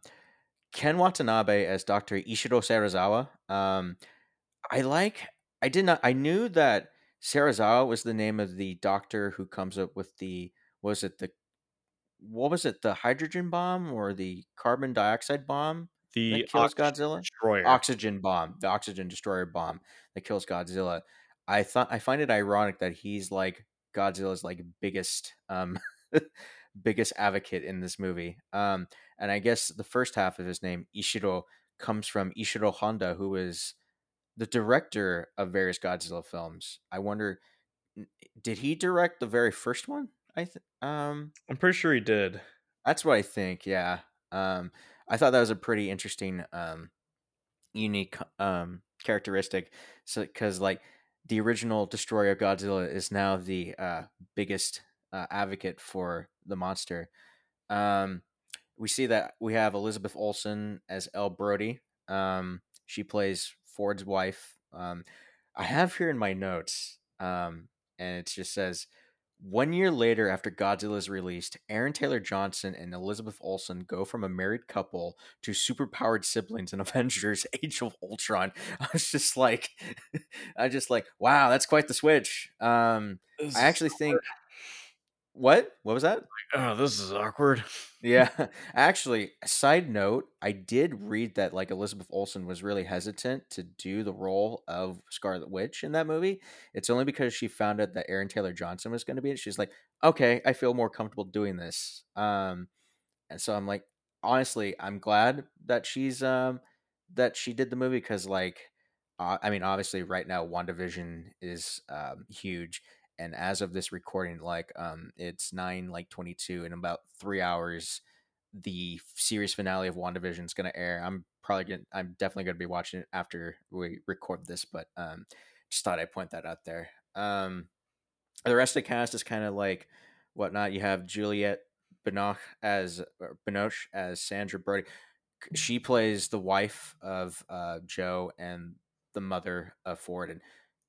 Ken Watanabe as Doctor Ishiro Serizawa. Um, I like. I did not. I knew that Serizawa was the name of the doctor who comes up with the. Was it the? What was it? The hydrogen bomb or the carbon dioxide bomb The that kills Godzilla? Destroyer. Oxygen bomb, the oxygen destroyer bomb that kills Godzilla. I thought I find it ironic that he's like Godzilla's like biggest um biggest advocate in this movie. Um and I guess the first half of his name Ishiro comes from Ishiro Honda who is the director of various Godzilla films. I wonder did he direct the very first one? I th- um I'm pretty sure he did. that's what I think. Yeah. Um, I thought that was a pretty interesting, um, unique um characteristic. So, because like the original destroyer of Godzilla is now the uh biggest uh, advocate for the monster. Um, we see that we have Elizabeth Olsen as Elle Brody. Um, she plays Ford's wife. Um, I have here in my notes, um, and it just says one year later, after Godzilla is released, Aaron Taylor Johnson and Elizabeth Olsen go from a married couple to superpowered siblings in Avengers: Age of Ultron. I was just like, I just like, wow, that's quite the switch. Um, I actually think. What? What was that? Oh, this is awkward. Yeah. Actually, side note, I did read that like Elizabeth Olsen was really hesitant to do the role of Scarlet Witch in that movie. It's only because she found out that Aaron Taylor Johnson was going to be it. She's like, "Okay, I feel more comfortable doing this." Um and so I'm like, honestly, I'm glad that she's um that she did the movie cuz like uh, I mean, obviously right now WandaVision is um huge and as of this recording like um it's 9 like 22 in about 3 hours the series finale of WandaVision is going to air. I'm probably going to I'm definitely going to be watching it after we record this, but um just thought I'd point that out there. Um the rest of the cast is kind of like whatnot. You have Juliette Binoche as Binoche as Sandra Brody. She plays the wife of uh, Joe and the mother of Ford. And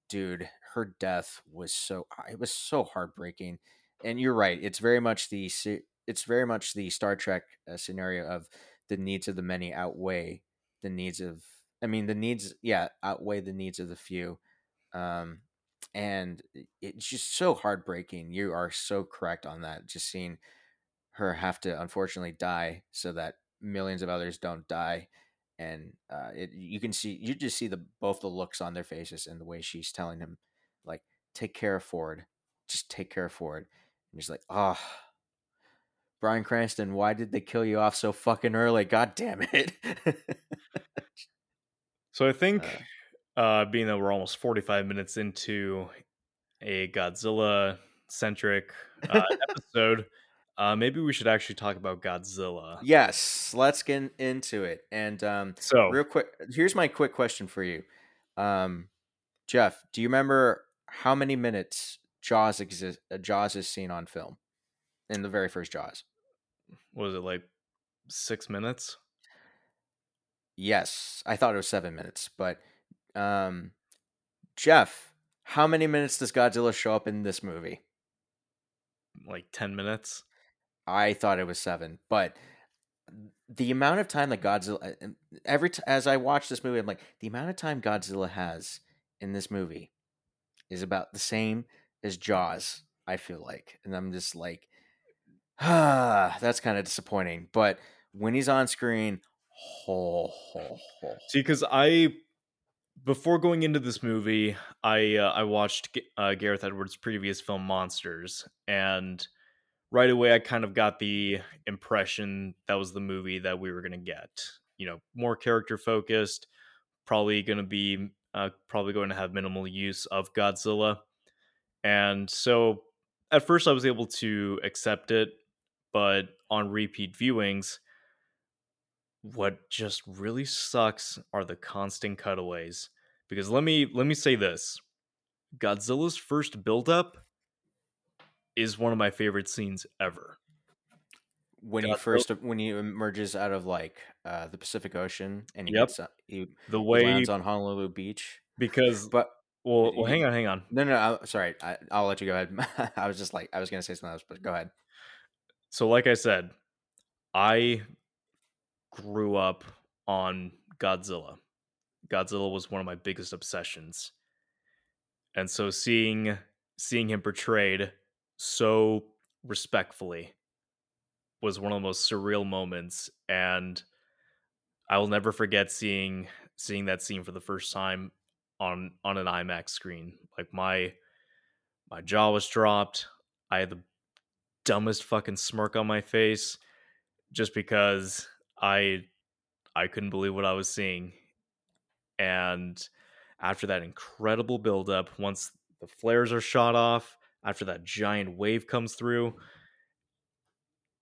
dude, her death was so it was so heartbreaking. And you're right; it's very much the it's very much the Star Trek uh, scenario of the needs of the many outweigh the needs of. I mean, the needs, yeah, outweigh the needs of the few. Um, and it's just so heartbreaking. You are so correct on that. Just seeing her have to unfortunately die so that millions of others don't die, and uh, it you can see you just see the both the looks on their faces and the way she's telling him, like, take care of Ford, just take care of Ford, and he's like, oh. Bryan Cranston, why did they kill you off so fucking early? God damn it! So I think Uh. uh, being that we're almost 45 minutes into a Godzilla centric uh, episode, uh, maybe we should actually talk about Godzilla. Yes, let's get into it. And um, So, real quick, here's my quick question for you, um, Jeff. Do you remember how many minutes Jaws exist? Uh, Jaws is seen on film in the very first Jaws. was it like six minutes? Yes, I thought it was seven minutes, but um, Jeff, how many minutes does Godzilla show up in this movie? Like 10 minutes? I thought it was seven, but the amount of time that Godzilla every t- as I watch this movie, I'm like the amount of time Godzilla has in this movie is about the same as Jaws. I feel like, and I'm just like, ah, that's kind of disappointing. But when he's on screen, ho ho ho. See, because I before going into this movie, I uh, I watched uh, Gareth Edwards' previous film Monsters, and right away I kind of got the impression that was the movie that we were gonna get. You know, more character focused, probably gonna be uh, probably going to have minimal use of Godzilla, and so at first I was able to accept it, but on repeat viewings what just really sucks are the constant cutaways because let me let me say this godzilla's first buildup is one of my favorite scenes ever When he first when he emerges out of like uh, the Pacific Ocean and he Yep. gets uh, he, the he way lands on Honolulu Beach, because but well, well hang on hang on No, no, I, sorry. I, I'll let you go ahead. I was just like, I was going to say something else, but go ahead. so like i said i grew up on godzilla godzilla was one of my biggest obsessions and so seeing seeing him portrayed so respectfully was one of the most surreal moments and i will never forget seeing seeing that scene for the first time on on an imax screen. Like my my jaw was dropped. I had the dumbest fucking smirk on my face just because i i couldn't believe what i was seeing. And after that incredible buildup, once the flares are shot off, after that giant wave comes through,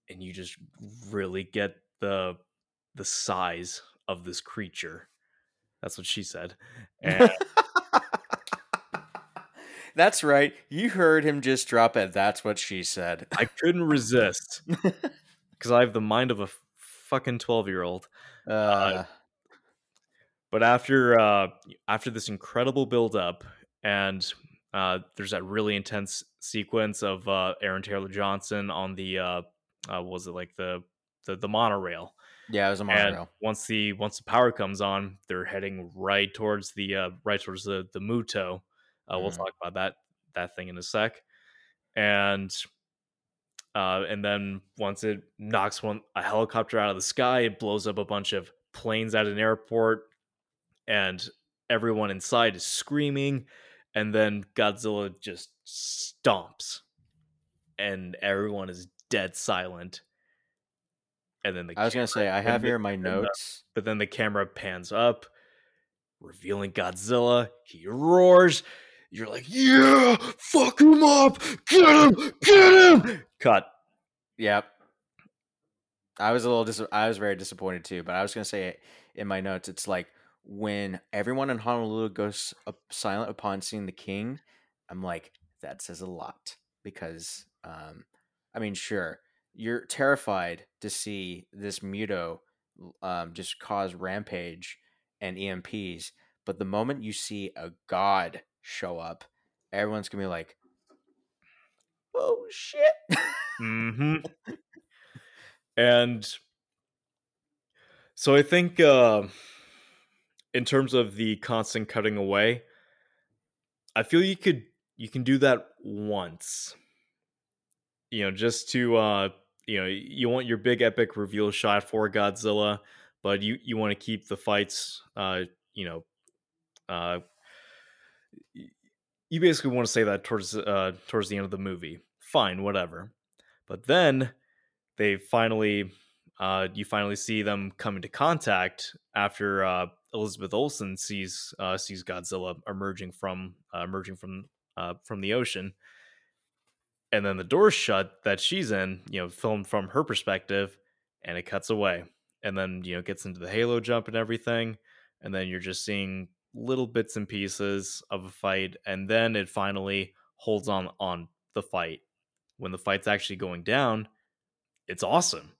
and you just really get the the size of this creature. That's what she said. And That's right. You heard him just drop it. That's what she said. I couldn't resist because I have the mind of a fucking 12 year old. Uh, But after uh, after this incredible build up, and uh, there's that really intense sequence of uh, Aaron Taylor Johnson on the uh, uh, was it like the the, the monorail, yeah, it was a and monorail. once the once the power comes on, they're heading right towards the uh, right towards the the Muto. Uh, We'll Mhm. talk about that that thing in a sec, and uh, and then once it knocks one a helicopter out of the sky, it blows up a bunch of planes at an airport, and everyone inside is screaming, and then Godzilla just stomps, and everyone is dead silent. And then the I was going to say, I have here my notes. but then the camera pans up, revealing Godzilla. He roars. You're like, yeah, fuck him up, get him, get him. Cut. Yep. I was a little dis- I was very disappointed too, but I was going to say in my notes, it's like when everyone in Honolulu goes silent upon seeing the king, I'm like, that says a lot because, um, I mean, sure, you're terrified to see this Muto um, just cause rampage and EMPs, but the moment you see a god show up, everyone's gonna be like, "Oh shit!" hmm and so I think, uh, in terms of the constant cutting away, I feel you could you can do that once. You know, just to uh, you know, you want your big epic reveal shot for Godzilla, but you you want to keep the fights, uh, you know, uh, you basically want to say that towards uh towards the end of the movie. Fine, whatever. But then they finally uh you finally see them come into contact after uh Elizabeth Olsen sees uh, sees Godzilla emerging from uh, emerging from uh, from the ocean, and then the door's shut that she's in, you know, filmed from her perspective, and it cuts away, and then you know gets into the halo jump and everything, and then you're just seeing little bits and pieces of a fight, and then it finally holds on on the fight. When the fight's actually going down, it's awesome.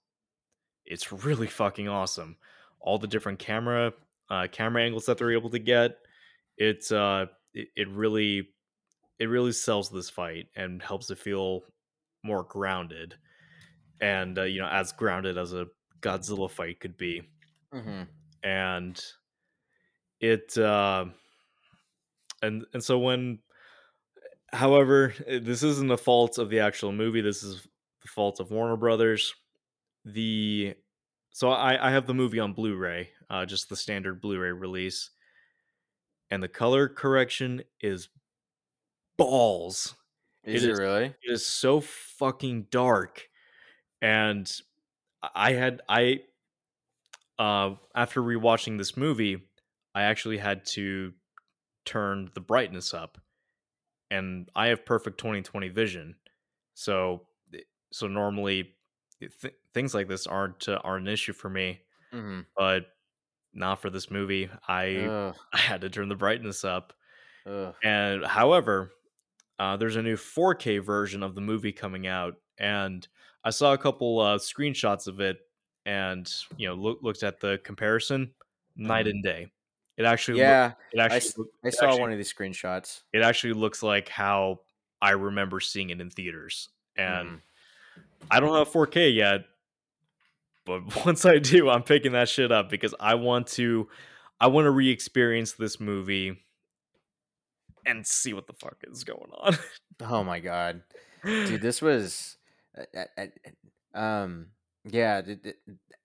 It's really fucking awesome. All the different camera uh, camera angles that they're able to get, it's uh, it, it really it really sells this fight and helps it feel more grounded, and uh, you know as grounded as a Godzilla fight could be, hmm and it uh, and and so when however eh, this isn't the fault of the actual movie this is the fault of warner brothers. The so i i have the movie on blu-ray uh just the standard blu-ray release and the color correction is balls Is It it, is- really? it is so fucking dark and i had i uh after rewatching this movie i actually had to turn the brightness up and i have perfect 2020 vision so so normally th- things like this aren't uh, aren't an issue for me hmm but not for this movie i Ugh, i had to turn the brightness up ugh. and however, uh, there's a new 4K version of the movie coming out, and I saw a couple uh, screenshots of it, and you know, look, looked at the comparison, night Mhm. and day. It actually, Yeah, it actually, loo- I saw actually- one of these screenshots. it actually looks like how I remember seeing it in theaters, and Mhm. I don't have 4K yet, but once I do, I'm picking that shit up because I want to, I want to re-experience this movie and see what the fuck is going on. Oh my god, dude, this was, uh, uh, uh, um, yeah,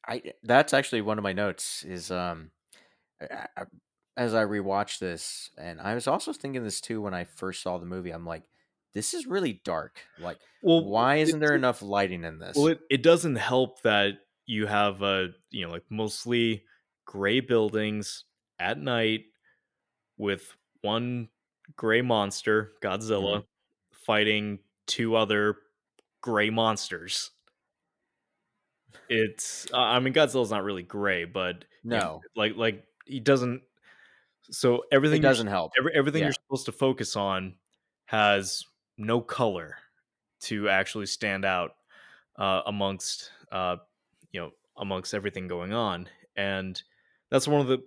I that's actually one of my notes is um, I- I- as I rewatched this, and I was also thinking this too when I first saw the movie. I'm like, this is really dark. Like, well, why isn't there enough lighting in this? Well, it, it doesn't help that you have a you know like mostly gray buildings at night with one gray monster, Godzilla, fighting two other gray monsters. It's uh, I mean Godzilla's not really gray, but you know, no, like like he doesn't. So everything you're doesn't help. every, everything Yeah. you're supposed to focus on has no color to actually stand out uh, amongst uh, you know amongst everything going on and that's one of the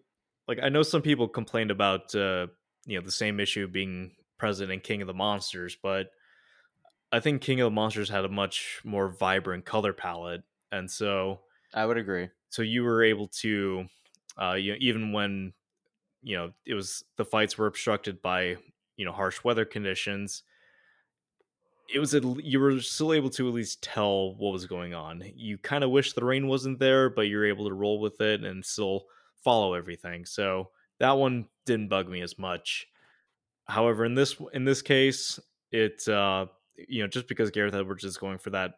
like i know some people complained about uh, you know the same issue being present in king of the monsters but i think king of the monsters had a much more vibrant color palette and so I would agree. so you were able to uh you know even when you know it was the fights were obstructed by you know harsh weather conditions it was l- you were still able to at least tell what was going on. You kind of wish the rain wasn't there but you're able to roll with it and still follow everything so that one didn't bug me as much. However in this in this case it uh you know just because gareth edwards is going for that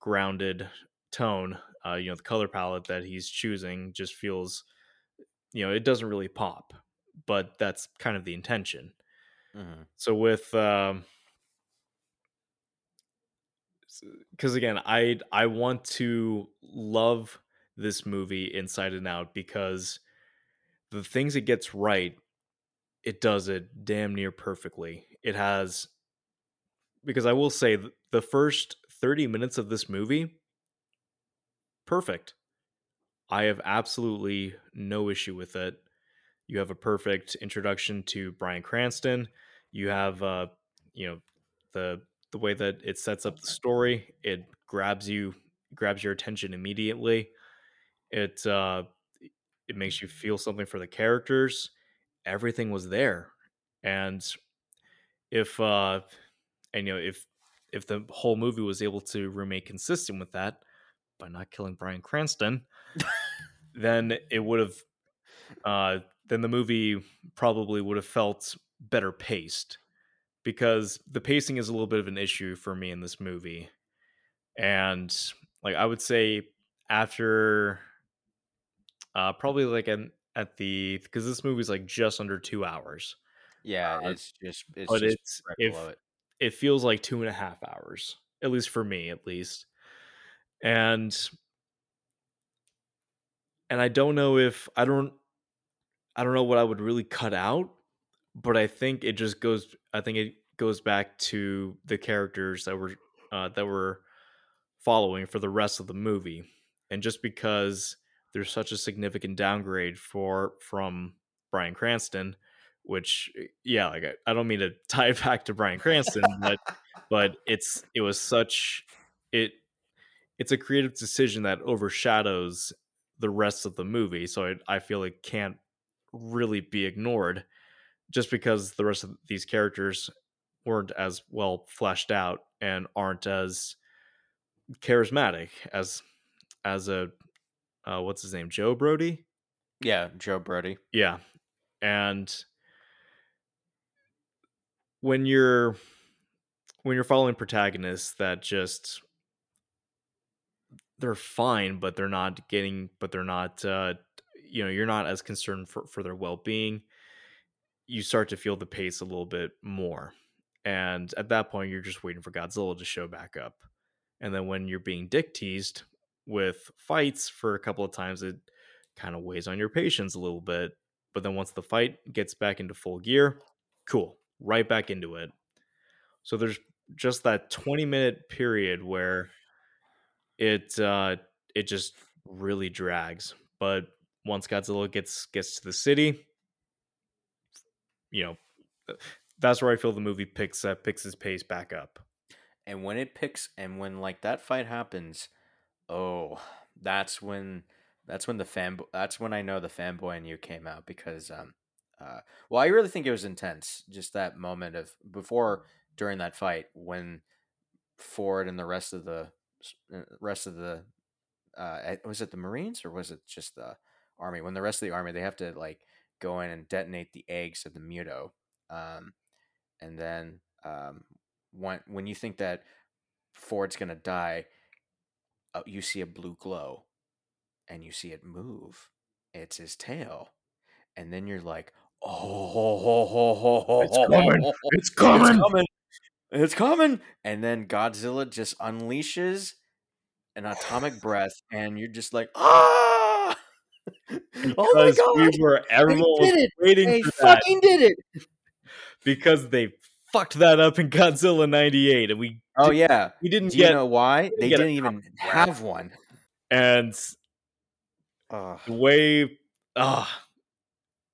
grounded tone uh you know the color palette that he's choosing just feels you know it doesn't really pop but that's kind of the intention. Hmm so with um because again i i want to love this movie inside and out because the things it gets right it does it damn near perfectly. It has because i will say the first 30 minutes of this movie perfect. I have absolutely no issue with it. You have a perfect introduction to Bryan Cranston. You have uh you know the the way that it sets up the story, it grabs you grabs your attention immediately. It uh it makes you feel something for the characters. Everything was there. And if uh and you know if if the whole movie was able to remain consistent with that by not killing Bryan Cranston, then it would have uh, then the movie probably would have felt better paced because the pacing is a little bit of an issue for me in this movie. And like I would say after uh, probably like an at the because this movie's like just under two hours, Yeah, Uh, it's just it's but just it's right if below it. it feels like two and a half hours, at least for me, at least. And and I don't know if I don't I don't know what I would really cut out, but I think it just goes I think it goes back to the characters that were uh, that were following for the rest of the movie. And just because there's such a significant downgrade for from Bryan Cranston, which eh, yeah, like I, I don't mean to tie it back to Bryan Cranston, but but it's it was such it it's a creative decision that overshadows the rest of the movie so I, i feel it can't really be ignored just because the rest of these characters weren't as well fleshed out and aren't as charismatic as as a uh, what's his name joe brody Yeah, Joe Brody. yeah and when you're when you're following protagonists that just they're fine but they're not getting but they're not uh you know you're not as concerned for, for their well-being you start to feel the pace a little bit more and at that point you're just waiting for godzilla to show back up and then when you're being dick teased with fights for a couple of times it kind of weighs on your patience a little bit but then once the fight gets back into full gear cool right back into it. So there's just that 20 minute period where it uh it just really drags but once godzilla gets gets to the city you know that's where i feel the movie picks up picks his pace back up. And when it picks and when like that fight happens, oh, that's when that's when the fan that's when I know the fanboy in you came out because um uh well I really think it was intense just that moment of before during that fight when Ford and the rest of the uh, rest of the uh eh, was it the Marines or was it just the army? When the rest of the army they have to like go in and detonate the eggs of the Muto um and then um when when you think that Ford's gonna die, uh, you see a blue glow, and you see it move. It's his tail, and then you're like, "Oh, It's coming! It's It's coming! coming! It's coming!" And then Godzilla just unleashes an atomic breath, and you're just like, "Ah!" oh my because god! we were everyone was did it! waiting They for that fucking did it! because they fucked that up in godzilla 98 and we Oh yeah. we didn't Do you know why? They get a didn't even atomic have one. and Ugh. the way ah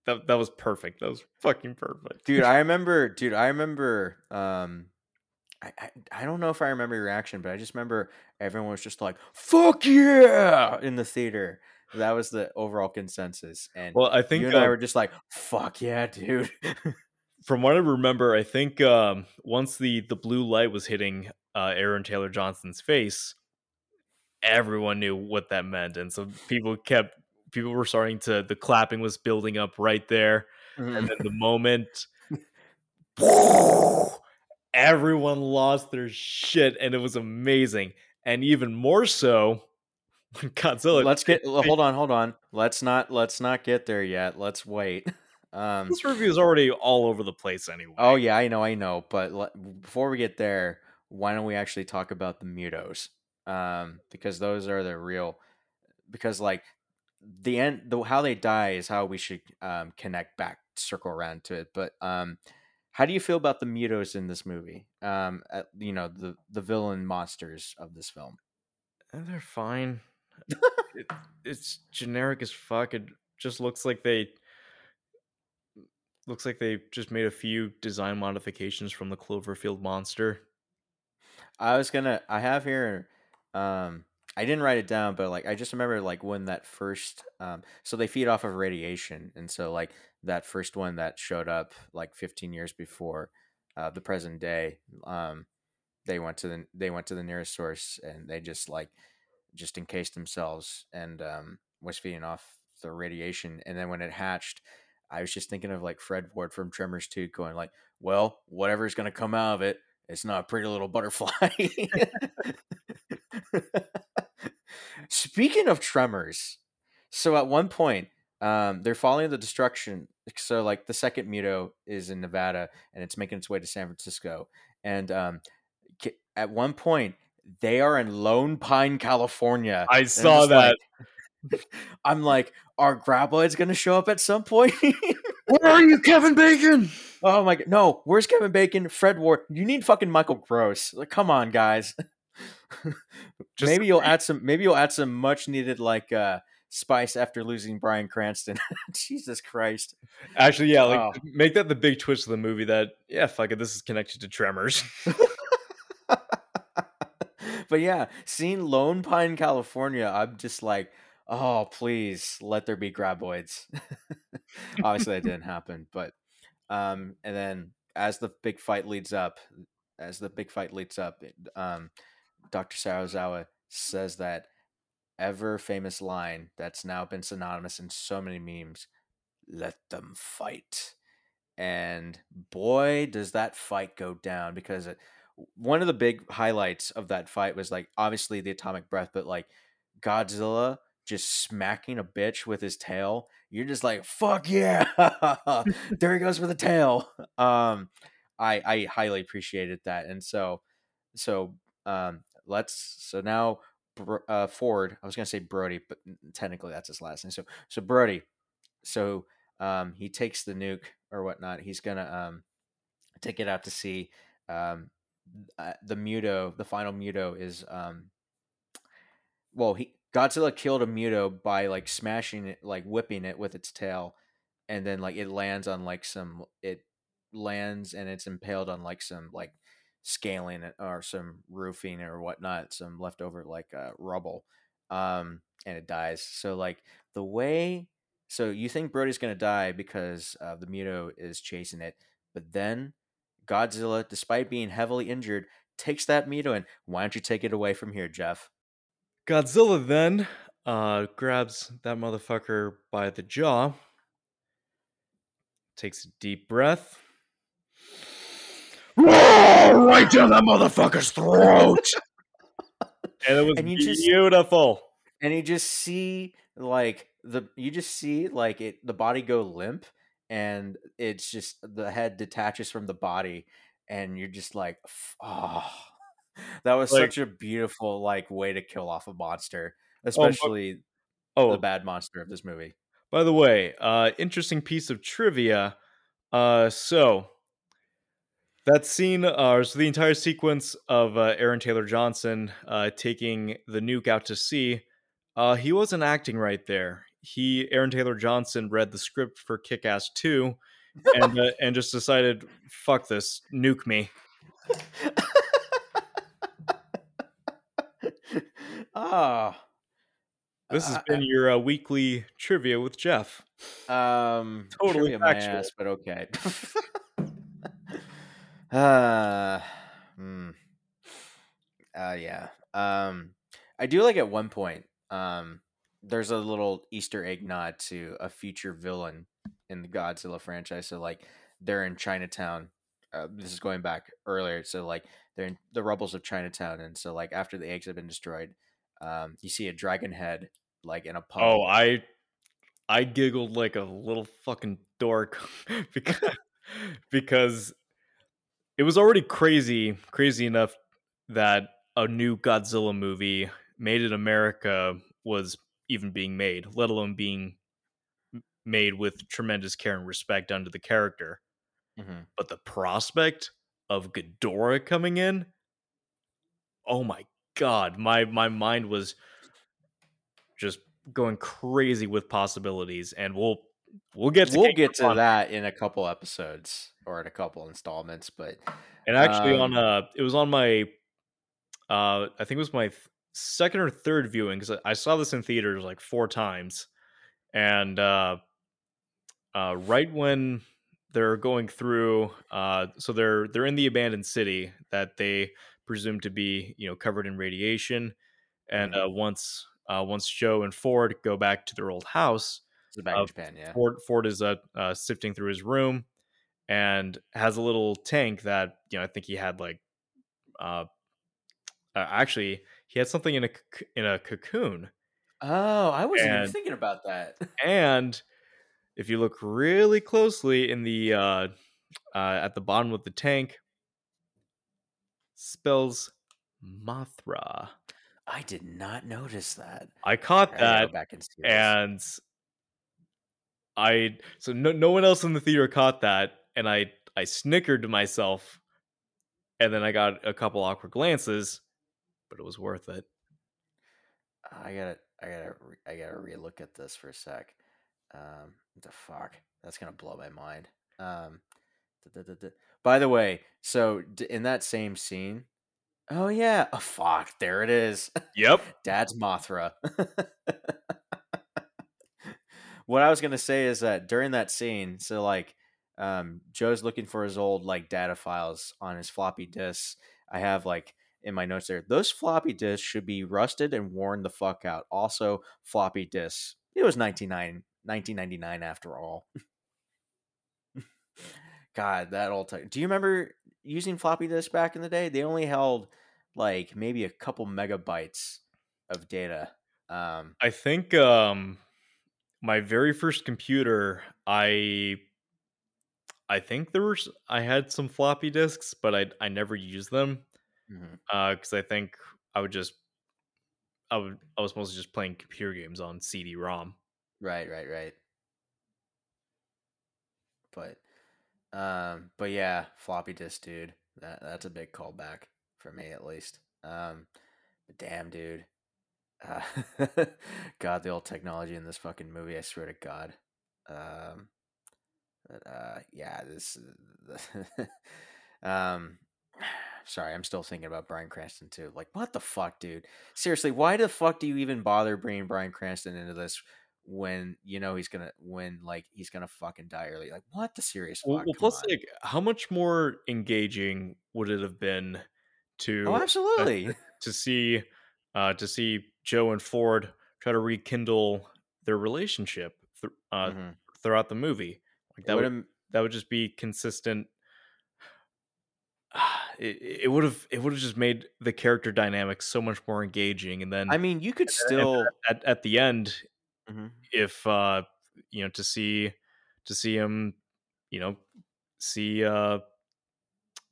that, that was perfect that was fucking perfect dude i remember dude i remember um I, I i don't know if i remember your reaction but i just remember everyone was just like fuck yeah in the theater that was the overall consensus and well i think you and i uh, were just like fuck yeah dude. From what I remember, I think um, once the the blue light was hitting uh, Aaron Taylor Johnson's face, everyone knew what that meant, and so people kept people were starting to the clapping was building up right there, and then the moment everyone lost their shit, and it was amazing, and even more so Godzilla. let's get hold on hold on let's not let's not get there yet let's wait um this review is already all over the place anyway. oh yeah i know i know but le- before we get there why don't we actually talk about the mutos um because those are the real because like the end the how they die is how we should um connect back circle around to it but um how do you feel about the mutos in this movie um at, you know the the villain monsters of this film And they're fine. It, it's generic as fuck. It just looks like they looks like they just made a few design modifications from the Cloverfield monster. i was gonna i have here um i didn't write it down but like i just remember like when that first um so they feed off of radiation and so like that first one that showed up like 15 years before uh the present day um they went to the they went to the nearest source and they just like just encased themselves and um was feeding off the radiation and then when it hatched i was just thinking of like fred ward from tremors 2 going like well whatever's going to come out of it it's not a pretty little butterfly speaking of tremors so at one point um, they're following the destruction. So like the second Muto is in Nevada and it's making its way to San Francisco. And um, at one point they are in Lone Pine, California. I I'm saw that. like- I'm like, are graboids going to show up at some point? Where are you, Kevin Bacon? oh my god, no! Where's Kevin Bacon? Fred Ward? You need fucking Michael Gross. Like, come on, guys. Just maybe you'll add some. Maybe you'll add some much needed like uh spice after losing Bryan Cranston. Jesus Christ. Actually, yeah, like Oh. make that the big twist of the movie. That yeah, fuck it, this is connected to Tremors. But yeah, seeing Lone Pine, California, I'm just like, oh, please let there be graboids. Obviously, that didn't happen, but um, and then as the big fight leads up, as the big fight leads up, um, Dr. Serizawa says that ever famous line that's now been synonymous in so many memes: "Let them fight." And boy, does that fight go down because it, one of the big highlights of that fight was like obviously the atomic breath, but like Godzilla just smacking a bitch with his tail. You're just like, fuck yeah. there he goes with the tail. Um I I highly appreciated that. And so so um let's so now uh Ford, I was gonna say Brody, but technically that's his last name. So so Brody, so um he takes the nuke or whatnot. He's gonna um take it out to sea. Um uh, the Muto, the final Muto is um well he Godzilla killed a Muto by like smashing it, like whipping it with its tail, and then like it lands on like some it lands and it's impaled on like some like scaling or some roofing or whatnot, some leftover like uh, rubble, um, and it dies. So like the way, so you think Brody's gonna die because uh, the Muto is chasing it, but then Godzilla, despite being heavily injured, takes that Muto and why don't you take it away from here, Jeff? Godzilla then uh, grabs that motherfucker by the jaw, takes a deep breath, right down that motherfucker's throat, and it was And you just- beautiful. and you just see like the you just see like it the body go limp and it's just the head detaches from the body and you're just like "F- oh that was Like- such a beautiful like way to kill off a monster but- especially Oh, the bad monster of this movie By the way, uh, interesting piece of trivia. Uh, so that scene, uh, so the entire sequence of uh, Aaron Taylor Johnson uh, taking the nuke out to sea, uh, he wasn't acting right there. He, Aaron Taylor Johnson, read the script for Kick Ass Two, and uh, and just decided, "Fuck this, nuke me." oh This has Uh, been your uh, weekly trivia with Jeff. Um, Totally factual. ass, but okay. uh, hmm. uh, yeah. Um, I do like at one point. Um, there's a little Easter egg nod to a future villain in the Godzilla franchise. So like they're in Chinatown. Uh, this is going back earlier. So like they're in the rubbles of Chinatown, and so like after the eggs have been destroyed, um, you see a dragon head like in a pub. Oh, I I giggled like a little fucking dork because because it was already crazy, crazy enough that a new Godzilla movie made in America was even being made, let alone being made with tremendous care and respect under the character. Mhm. But the prospect of Ghidorah coming in, oh my god, my my mind was just going crazy with possibilities, and we'll we'll get to we'll King get to that in a couple episodes or in a couple installments but And actually, on um, uh, it was on my, uh, I think it was my second or third viewing because I saw this in theaters like four times, and uh, uh, right when they're going through, uh, so they're they're in the abandoned city that they presume to be, you know, covered in radiation, and Mhm. uh, once uh, once Joe and Ford go back to their old house, it's back uh, in japan yeah Ford Ford is uh, uh, sifting through his room and has a little tank that you know I think he had like uh, uh actually he had something in a in a cocoon oh i wasn't even thinking about that and if you look really closely in the uh, uh, at the bottom of the tank, spells Mothra. I did not notice that. I caught I gotta go that, back and and I so no no one else in the theater caught that, and I I snickered to myself, and then I got a couple awkward glances, but it was worth it. I gotta, I gotta, I gotta relook at this for a sec. Um, the fuck, that's gonna blow my mind. Um, duh, duh, duh. by the way, so d- in that same scene, oh yeah, oh fuck, there it is. Yep. Dad's Mothra. what I was gonna say is that during that scene, so like, um, Joe's looking for his old like data files on his floppy disks. I have like in my notes there. Those floppy disks should be rusted and worn the fuck out. Also, floppy disks. It was 99 1999 after all. God, that old time. Do you remember using floppy disks back in the day? They only held like maybe a couple megabytes of data. Um, I think um my very first computer, I I think there was I had some floppy disks, but I I never used them because I think I would just I would I was mostly just playing computer games on CD-ROM. Right, right, right. But um but yeah, floppy disk dude. That that's a big callback for me at least. Um but damn dude. Uh, god, the old technology in this fucking movie, I swear to god. Um but uh yeah, this um sorry, I'm still thinking about Bryan Cranston too. Like what the fuck, dude? Seriously, why the fuck do you even bother bringing Bryan Cranston into this when you know he's gonna when like he's gonna fucking die early? Like what the serious fuck? Well, well plus on. like how much more engaging would it have been to oh, uh, absolutely. to see uh to see Joe and Ford try to rekindle their relationship th- uh Mhm. throughout the movie. Like that would would have that would just be consistent it, it would have it would have just made the character dynamics so much more engaging and then I mean, you could still at, at the end Mhm. if uh you know to see to see him you know see uh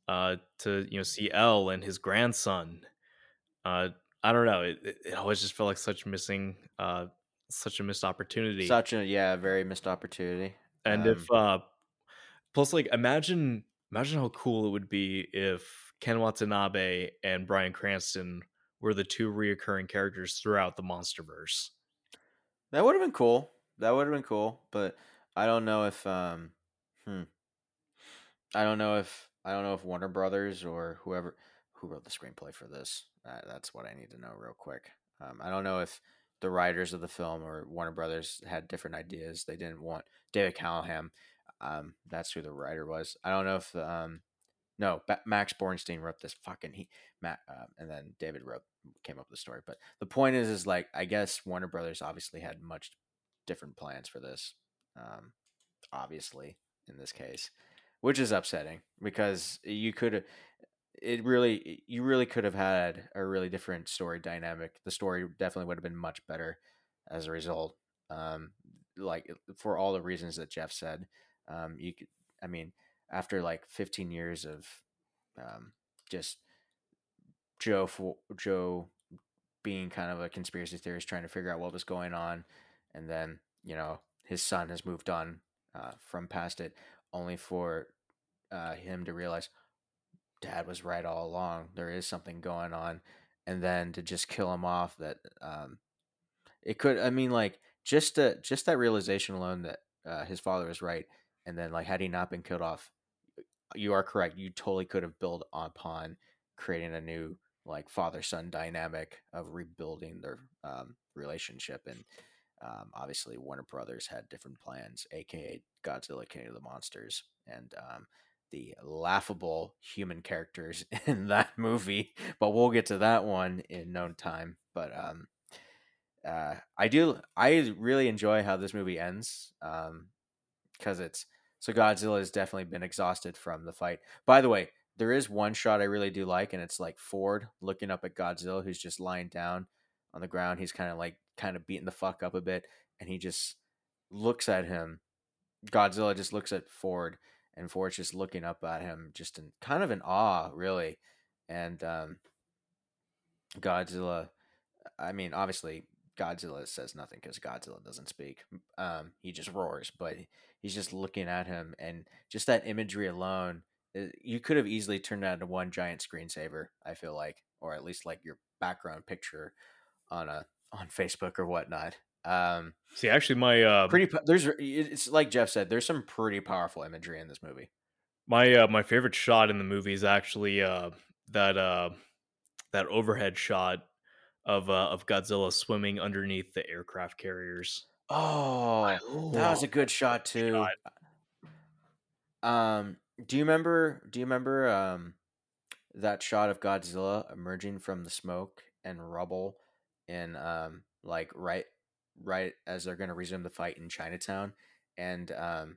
uh to you know see Elle and his grandson uh I don't know it, it, it always just felt like such missing uh such a missed opportunity such a yeah, very missed opportunity. and Um, if uh plus like imagine imagine how cool it would be if Ken Watanabe and Bryan Cranston were the two reoccurring characters throughout the MonsterVerse. that would have been cool. That would have been cool, but I don't know if um hmm. I don't know if I don't know if Warner Brothers or whoever who wrote the screenplay for this. Uh, that's what I need to know real quick. Um, I don't know if the writers of the film or Warner Brothers had different ideas. They didn't want David Callaham. Um, that's who the writer was. I don't know if um, no ba- Max Borenstein wrote this fucking he Matt, uh, and then David wrote came up with the story. But the point is, is like I guess Warner Brothers obviously had much different plans for this. Um, obviously, in this case, which is upsetting because you could it really you really could have had a really different story dynamic the story definitely would have been much better as a result um like for all the reasons that jeff said um you could i mean after like 15 years of um just joe joe being kind of a conspiracy theorist trying to figure out what was going on and then you know his son has moved on uh, from past it only for uh, him to realize dad was right all along there is something going on and then to just kill him off that um it could i mean like just uh, just that realization alone that uh, his father was right and then like had he not been killed off you are correct you totally could have built upon creating a new like father son dynamic of rebuilding their um, relationship and um, obviously warner brothers had different plans aka godzilla king of the monsters and um, the laughable human characters in that movie but we'll get to that one in no time but um uh i do i really enjoy how this movie ends um because it's so godzilla has definitely been exhausted from the fight. By the way there is one shot i really do like and it's like ford looking up at godzilla who's just lying down on the ground. He's kind of like kind of beating the fuck up a bit and he just looks at him. Godzilla just looks at Ford, and Ford's just looking up at him, just in kind of in awe, really. And um, Godzilla, I mean, obviously Godzilla says nothing because Godzilla doesn't speak. Um, he just roars, but he's just looking at him, and just that imagery alone, uh, you could have easily turned that into one giant screensaver. I feel like, or at least like your background picture on a on Facebook or whatnot. Um, See, actually, my uh, pretty. There's it's like Jeff said. There's some pretty powerful imagery in this movie. my uh, my favorite shot in the movie is actually uh, that uh, that overhead shot of uh, of Godzilla swimming underneath the aircraft carriers. Oh, that was a good shot too. Um, do you remember? Do you remember um, that shot of Godzilla emerging from the smoke and rubble, and um, like right, right as they're gonna resume the fight in Chinatown, and um,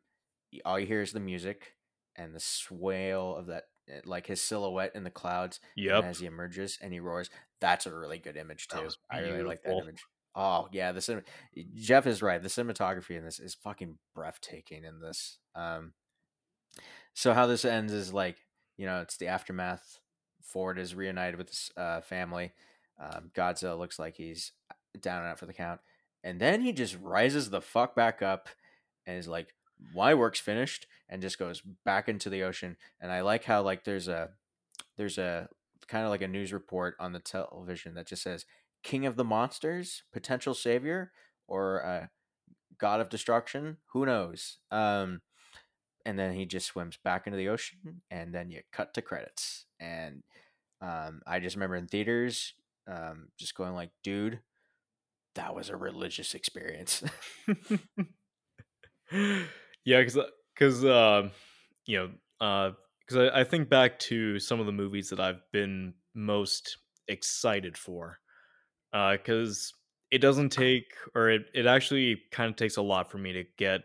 all you hear is the music and the swale of that, like his silhouette in the clouds, and Yep. as he emerges and he roars. That's a really good image too. I really like that image. Oh yeah, the cin- Jeff is right. The cinematography in this is fucking breathtaking. In this, um, so how this ends is like you know it's the aftermath. Ford is reunited with his uh, family. Um, Godzilla looks like he's down and out for the count, and then he just rises the fuck back up and is like, "My work's finished," and just goes back into the ocean. And I like how like there's a there's a kind of like a news report on the television that just says "King of the Monsters," potential savior, or uh, God of Destruction. Who knows? Um, and then he just swims back into the ocean, and then you cut to credits. And um, I just remember in theaters, um, just going like, "Dude, that was a religious experience." yeah, because because uh, you know because I, I think back to some of the movies that I've been most excited for because it doesn't take or it, it actually kind of takes a lot for me to get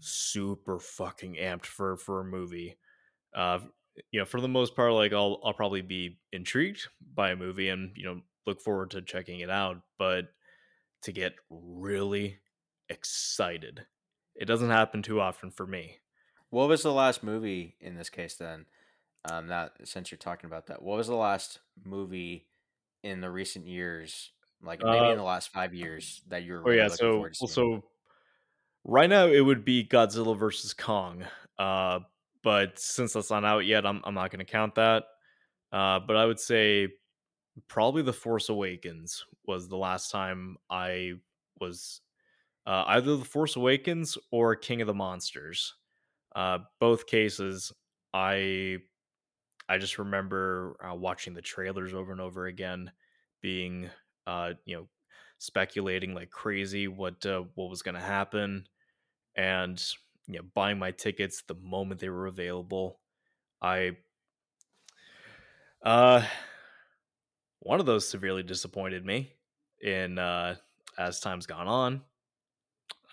super fucking amped for for a movie. Uh you know for the most part like i'll i'll probably be intrigued by a movie and you know look forward to checking it out but to get really excited it doesn't happen too often for me. What was the last movie in this case then? Um, that since you're talking about that, what was the last movie in the recent years, like maybe Uh, in the last five years, that you're oh really yeah looking so well, so right now it would be godzilla versus kong uh but since that's not out yet i'm, I'm not going to count that. Uh but i would say probably the force awakens was the last time i was uh, either the force awakens or king of the monsters. Uh both cases i i just remember uh, watching the trailers over and over again being uh you know speculating like crazy what uh, what was going to happen and you know buying my tickets the moment they were available. I uh one of those severely disappointed me in uh as time's gone on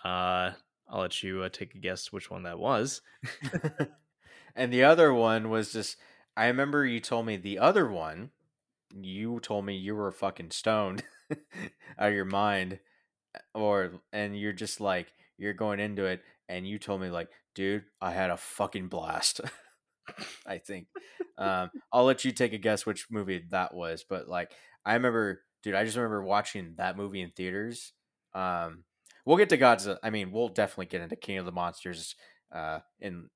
uh i'll let you uh, take a guess which one that was and the other one was just I remember you told me the other one, you told me you were fucking stoned out of your mind or and you're just like you're going into it and you told me like, dude, I had a fucking blast. I think. Um I'll let you take a guess which movie that was, but like I remember dude, I just remember watching that movie in theaters. Um we'll get to Godzilla. I mean, we'll definitely get into King of the Monsters uh in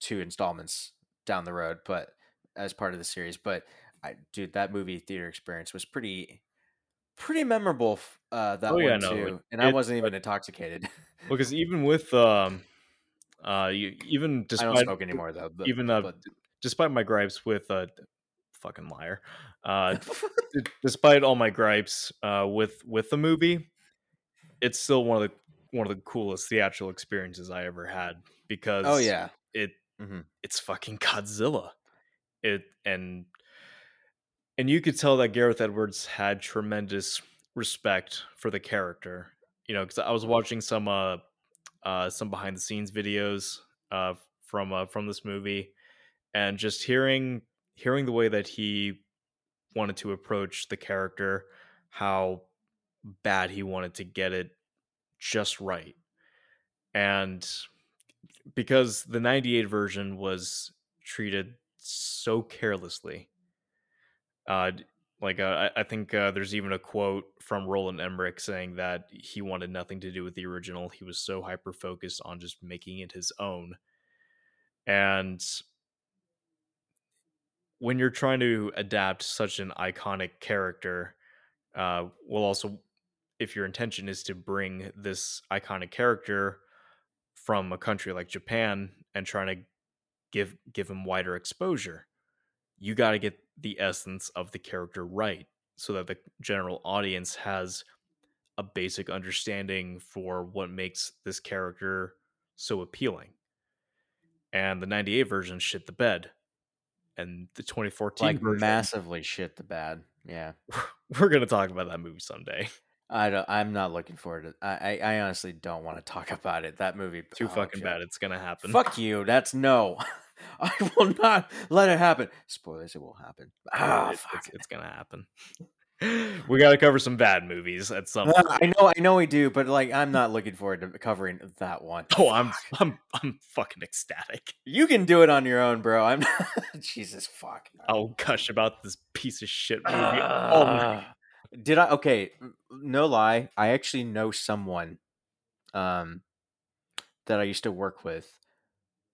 two installments down the road, but as part of the series. But I, dude, that movie theater experience was pretty, pretty memorable. Uh, that Oh, yeah, one no, too, it- and I wasn't even intoxicated. because even with um uh you, even I don't despite smoke anymore though. But, even uh but despite my gripes with uh fucking liar uh despite all my gripes uh with with the movie it's still one of the one of the coolest theatrical experiences i ever had because oh yeah, it Mhm. it's fucking godzilla it and and you could tell that gareth edwards had tremendous respect for the character you know because i was watching some uh uh some behind the scenes videos uh from uh from this movie and just hearing hearing the way that he wanted to approach the character how bad he wanted to get it just right and because the 98 version was treated so carelessly. Uh, like uh, I, think uh, there's even a quote from Roland Emmerich saying that he wanted nothing to do with the original. He was so hyper focused on just making it his own. And when you're trying to adapt such an iconic character, uh, well, also if your intention is to bring this iconic character from a country like Japan and trying to give give him wider exposure, you got to get the essence of the character right so that the general audience has a basic understanding for what makes this character so appealing. And the 98 version shit the bed. And the 2014 Like version, massively shit the bed. Yeah. we're going to talk about that movie someday. I don't, I'm not looking forward to. I, I, I honestly don't want to talk about it. That movie Too oh, fucking Joe. bad. It's going to happen. Fuck you. That's no. I will not let it happen. Spoilers. It will happen. Ah, fuck. it's, it's going to happen. we got to cover some bad movies at some Uh, point. I know, I know we do, but like, I'm not looking forward to covering that one. Oh, I'm I'm I'm fucking ecstatic. You can do it on your own, bro. I'm. Jesus fuck. I'll gush about this piece of shit movie all night. Did I? Okay, no lie. I actually know someone, um, that I used to work with,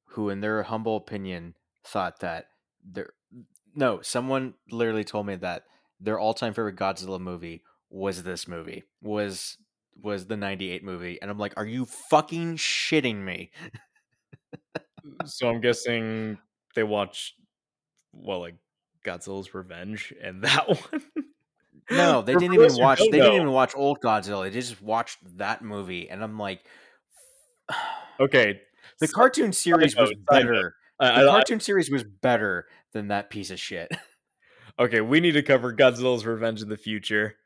who, in their humble opinion, thought that their no, someone literally told me that their all-time favorite Godzilla movie was this movie was was the 98 movie and i'm like are you fucking shitting me So I'm guessing they watched well, like Godzilla's Revenge and that one. No they didn't even watch they didn't even watch old godzilla they just watched that movie and i'm like Okay, the so- cartoon series was side note. better I- the I- cartoon series was better than that piece of shit okay, we need to cover Godzilla's Revenge in the future.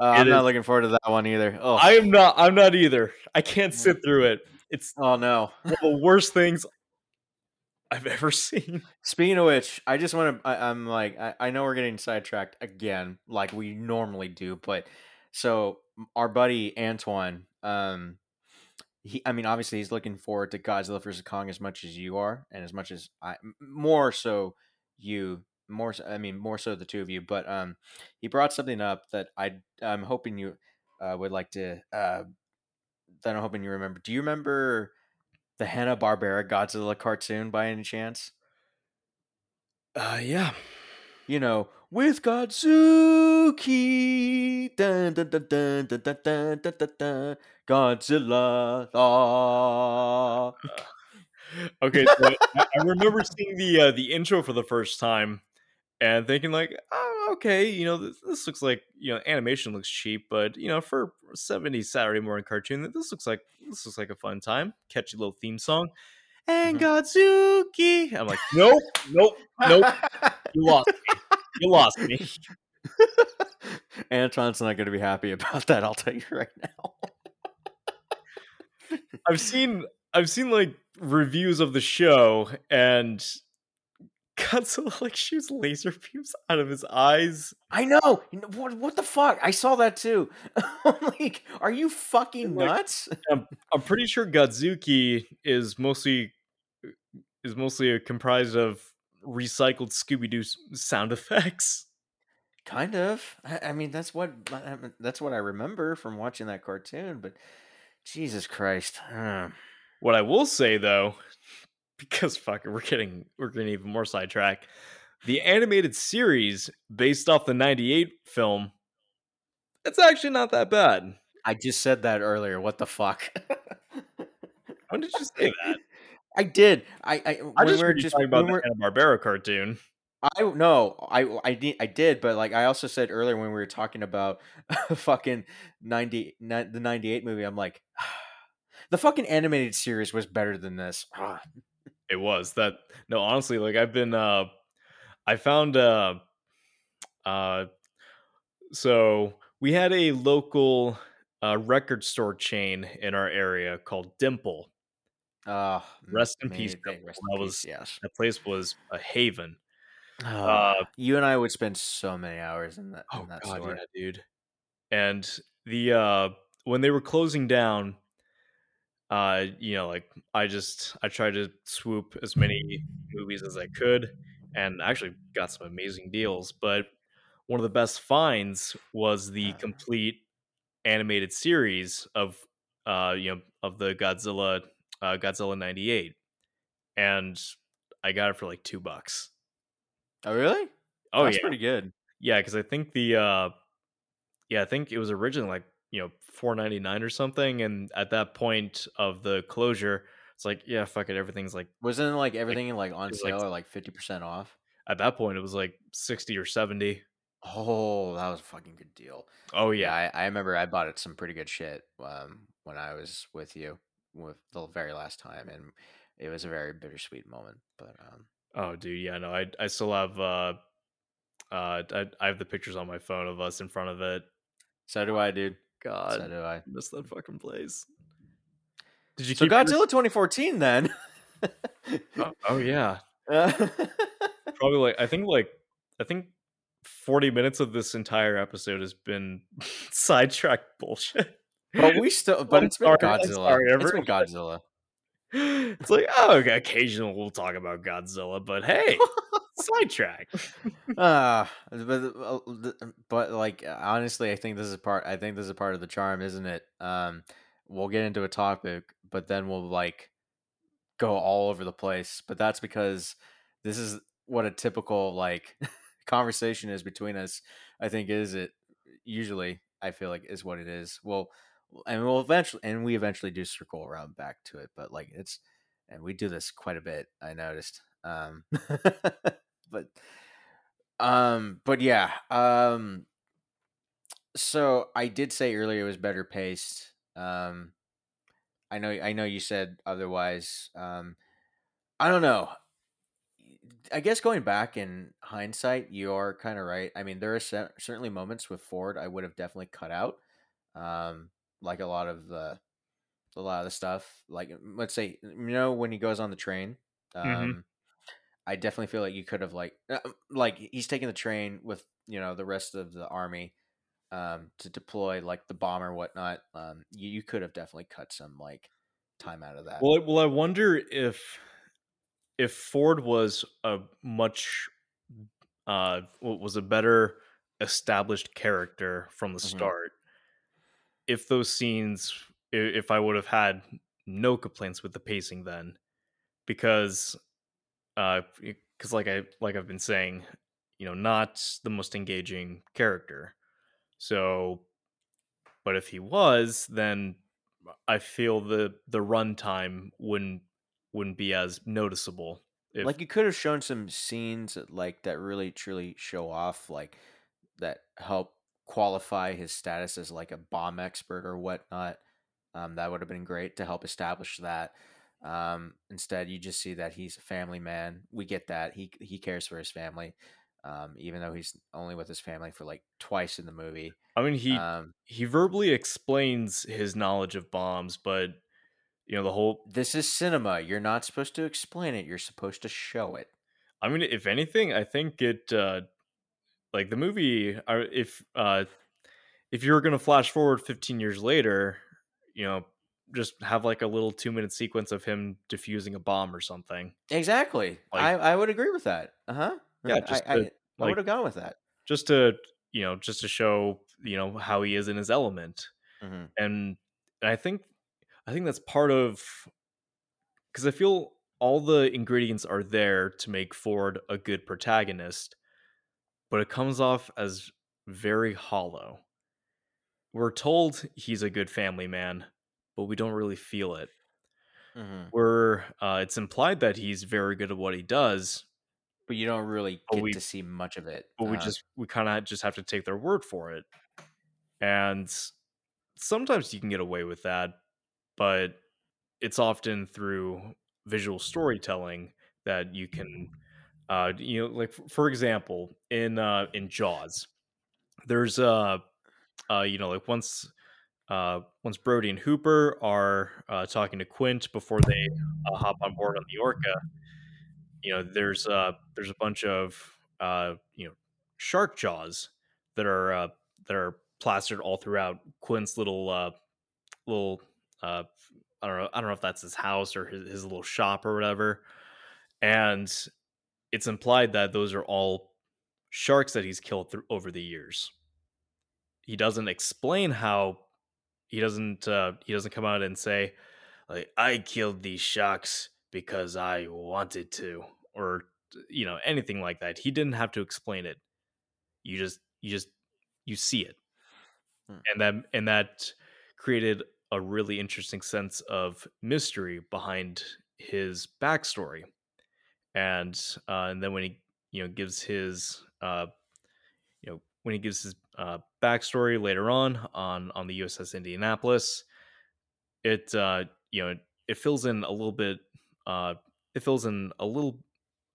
uh, i'm not looking forward to that one either oh I am not. I'm not either. I can't sit through it. It's oh no one of the worst things I've ever seen. Speaking of which, I just want to. I'm like, I, I know we're getting sidetracked again, like we normally do, but so our buddy Antoine, um, he, I mean, obviously he's looking forward to Godzilla vs Kong as much as you are, and as much as I, more so you, more, so, I mean, more so the two of you, but um, he brought something up that I, I'm hoping you, uh, would like to, uh, that I'm hoping you remember. Do you remember? The Hanna Barbera Godzilla cartoon by any chance? Uh, yeah. you know, with Godzooky, dun, dun, dun, dun, dun, dun, dun, dun, dun, dun, Godzilla. ah. Okay, so I, remember seeing the uh, the intro for the first time and thinking like, oh, okay, you know, this, this looks like you know, animation looks cheap, but you know, for a 70s Saturday morning cartoon, this looks like this looks like a fun time. Catchy little theme song. And mm-hmm. Godzooky. I'm like, nope, nope, nope. You lost me. You lost me. Antoine's not going to be happy about that. I'll tell you right now. I've seen I've seen like reviews of the show and Godzilla like shoots laser beams out of his eyes. I know. What, what the fuck? I saw that too. I'm like, are you fucking Like- nuts? I'm I'm, pretty sure Godzooky is mostly is mostly comprised of recycled Scooby Doo sound effects. Kind of. I, I mean, that's what I- I- that's what I remember from watching that cartoon. But Jesus Christ, uh, What I will say though, because fuck we're getting we're getting even more sidetracked. The animated series based off the '98 film, it's actually not that bad. I just said that earlier. What the fuck? When did you say that? I did. I I, I just we were just talking about the Hanna Barbera cartoon. I no, I I did I did, but like I also said earlier when we were talking about fucking 90, the 98 movie, I'm like the fucking animated series was better than this. Ah, It was that no, honestly, like I've been uh I found uh uh so we had a local uh record store chain in our area called Dimple. ah, Rest in peace, Dimple. rest That in was- peace, yes. That place was a haven. Ah, uh, you and I would spend so many hours in that Oh in that god, store. yeah, dude. And the uh when they were closing down, uh, you know, like I just I tried to swoop as many movies as I could, and actually got some amazing deals. But one of the best finds was the complete animated series of uh, you know, of the Godzilla uh, Godzilla '98, and I got it for like two bucks. Oh, really? Oh That's yeah, pretty good. yeah, because I think the uh, yeah, I think it was originally like you know four ninety nine or something, and at that point of the closure, it's like yeah, fuck it, everything's like Wasn't like everything like on it was like- sale or like fifty percent off? at that point it was like sixty or seventy. Oh, that was a fucking good deal. Oh Yeah, yeah, I, I remember I bought it some pretty good shit um, when I was with you with the very last time, and it was a very bittersweet moment. But um, oh dude, yeah, no, I I still have uh, uh, I, I have the pictures on my phone of us in front of it. so do I, dude. God, So do I. miss that fucking place. Did you So keep your- Godzilla 2014 then. Oh, oh yeah, Uh, probably like I think like I think forty minutes of this entire episode has been sidetracked bullshit. but we still, but I'm it's been sorry, Godzilla. sorry, it's been. Godzilla. It's like oh, okay, occasionally we'll talk about Godzilla, but hey, sidetrack. Ah, but uh, but like honestly, I think this is part. I think this is part of the charm, isn't it? Um, we'll get into a topic, but then we'll like go all over the place. But that's because this is what a typical like conversation is between us. I think is it usually. I feel like is what it is. Well, and we'll eventually, and we eventually do circle around back to it. But like it's, and we do this quite a bit. I noticed. Um, but um, but yeah. Um, so I did say earlier it was better paced. Um, I know, I know you said otherwise. Um, I don't know. I guess going back in hindsight, you are kind of right. I mean, there are cer- certainly moments with Ford I would have definitely cut out, um, like a lot of the, a lot of the stuff. Like let's say, you know, when he goes on the train, um, Mhm. I definitely feel like you could have like, uh, like he's taking the train with you know the rest of the army, um, to deploy like the bomb or whatnot. Um, you, you could have definitely cut some like time out of that. Well, I- well, I wonder if if Ford was a much uh was a better established character from the Mhm. start. If those scenes, if I would have had no complaints with the pacing then, because uh because like I like I've been saying, you know, not the most engaging character. So, but if he was, then I feel the the runtime wouldn't wouldn't be as noticeable. If, like you could have shown some scenes like that really truly show off like that help qualify his status as like a bomb expert or whatnot um, that would have been great to help establish that um, instead you just see that he's a family man we get that he he cares for his family um, even though he's only with his family for like twice in the movie I mean, he um, he verbally explains his knowledge of bombs, but you know the whole. this is cinema you're not supposed to explain it you're supposed to show it I mean, if anything, I think it uh like the movie. uh, If uh if you're gonna flash forward 15 years later, you know, just have like a little two minute sequence of him defusing a bomb or something. exactly. Like- I, I would agree with that. Uh-huh. Yeah, just I, I, to, I would have gone with that. just to you know just to show you know how he is in his element. Hmm and i think i think that's part of because i feel all the ingredients are there to make ford a good protagonist but it comes off as very hollow. We're told he's a good family man but we don't really feel it. Hmm we're uh, it's implied that he's very good at what he does but you don't really get we- to see much of it. but we Uh, just we kind of just have to take their word for it. And sometimes you can get away with that but it's often through visual storytelling that you can uh you know like for example in uh in jaws there's uh uh you know like once uh once brody and hooper are uh talking to quint before they uh, hop on board on the orca you know there's uh there's a bunch of uh you know shark jaws that are uh that are plastered all throughout quint's little uh little uh I don't know. I don't know if that's his house or his, his little shop or whatever. And it's implied that those are all sharks that he's killed through over the years. He doesn't explain how. He doesn't. Uh, he doesn't come out and say, like, "I killed these sharks because I wanted to," or you know anything like that. He didn't have to explain it. You just, you just, you see it, Hmm. and that and that created a really interesting sense of mystery behind his backstory and uh, and then when he you know gives his uh, you know when he gives his uh, backstory later on on on the USS Indianapolis, it uh, you know it fills in a little bit uh, it fills in a little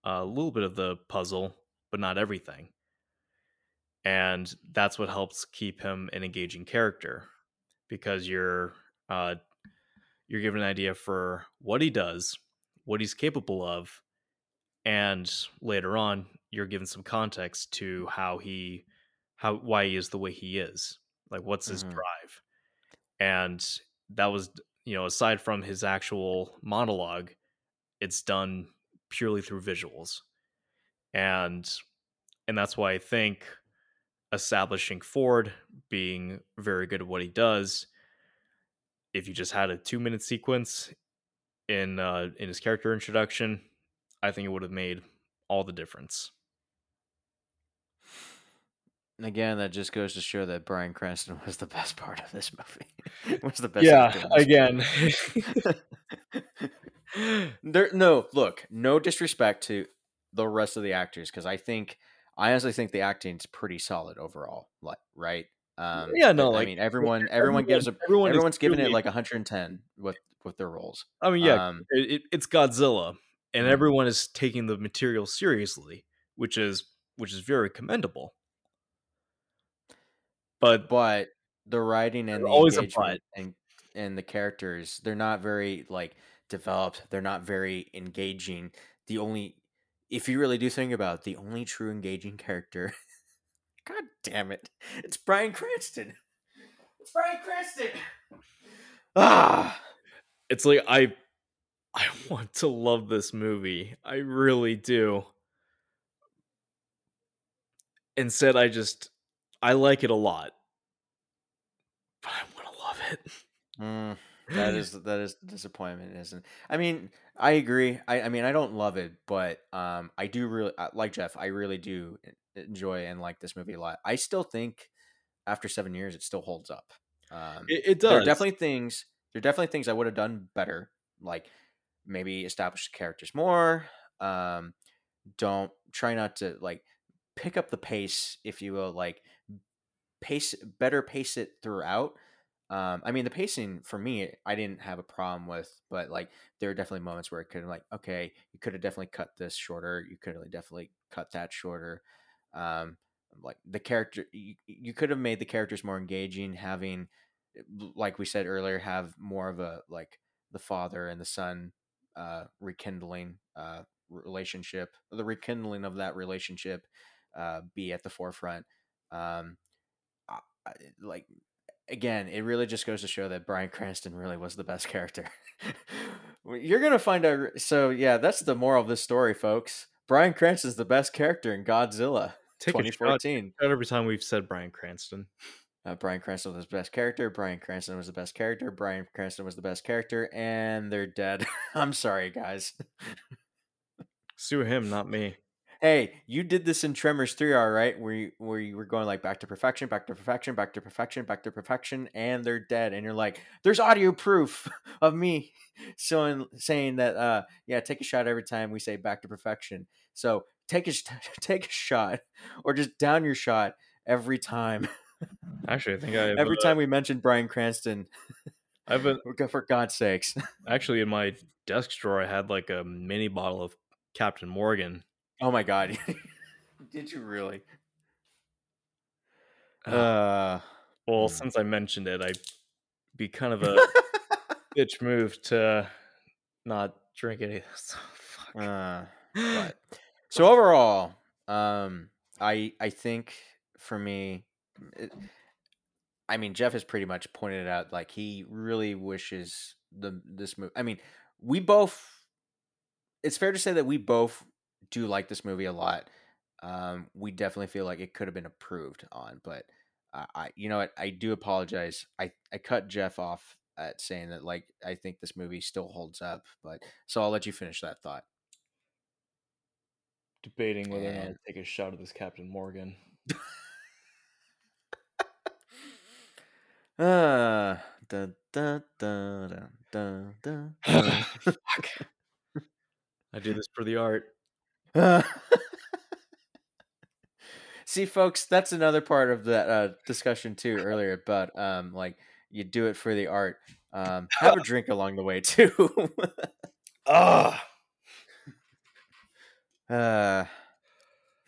a little bit of the puzzle, but not everything, and that's what helps keep him an engaging character because you're uh, you're given an idea for what he does, what he's capable of, and later on you're given some context to how he how why he is the way he is like what's his Mhm. drive? And that was you know aside from his actual monologue it's done purely through visuals. And and that's why i think establishing ford being very good at what he does if you just had a two minute sequence in uh in his character introduction i think it would have made all the difference. And again, that just goes to show that Bryan Cranston was the best part of this movie. was the best. Yeah, again. there no look no disrespect to the rest of the actors because i think i honestly think the acting's pretty solid overall like right? Um Yeah, no, i like, mean everyone everyone gives a everyone everyone's giving it like 110 with with their roles. I mean yeah um it- it's godzilla and Mhm. everyone is taking the material seriously which is which is very commendable. But but the writing and the always engagement and and the characters they're not very like developed they're not very engaging. The only if you really do think about it, the only true engaging character god damn it it's bryan cranston. It's bryan cranston. Ah! It's like i i want to love this movie i really do instead i just i like it a lot but i want to love it Mm, that is that is disappointment, isn't? I mean, I agree. I, I mean, I don't love it, but um, I do really uh, like Jeff. I really do enjoy and like this movie a lot. I still think after seven years, it still holds up. Um, it, it there does are definitely things. There are definitely things I would have done better, like maybe establish the characters more. Um, don't try not to like pick up the pace, if you will, like pace better pace it throughout. Um, I mean, the pacing for me, I didn't have a problem with, but like there are definitely moments where it could like, okay, you could have definitely cut this shorter. You could have definitely cut that shorter. Um, like the character, you, you could have made the characters more engaging, having, like we said earlier, have more of a like the father and the son uh, rekindling uh, relationship, the rekindling of that relationship uh, be at the forefront. Um, I, I- like again, it really just goes to show that Bryan Cranston really was the best character. You're gonna find out. So yeah, that's the moral of this story, folks. Bryan Cranston's the best character in Godzilla Take a shot 2014. every time we've said Bryan Cranston. Uh, Bryan Cranston was the best character. Bryan Cranston was the best character. Bryan Cranston was the best character, and they're dead. I'm sorry, guys. Sue him, not me. Hey, you did this in Tremors 3, all right? Where you, where you were going like back to perfection, back to perfection, back to perfection, back to perfection, and they're dead. And you're like, there's audio proof of me showing, saying that, uh, yeah, take a shot every time we say back to perfection. So take a take a shot, or just down your shot every time. Actually, I think I Every uh, time we mention Bryan Cranston, I have a, for God's sakes. actually in my desk drawer. I had like a mini bottle of Captain Morgan. Oh my God, did you really? Uh, Uh, well, hmm. since I mentioned it, I'd be kind of a bitch move to not drink any. So, fuck. uh, but so overall um i i think for me it, i mean jeff has pretty much pointed it out like he really wishes the this movie. I mean, we both. It's fair to say that we both do like this movie a lot. Um, we definitely feel like it could have been approved on, but I, I you know what, I do apologize. I I cut Jeff off at saying that like I think this movie still holds up, but so I'll let you finish that thought. Debating whether or not to take a shot at this Captain Morgan. Uh, da, da, da, da, da, da. Fuck. I do this for the art. Uh, See, folks, that's another part of that uh, discussion too earlier about um, like you do it for the art. Um, have a drink along the way too. Ah. uh,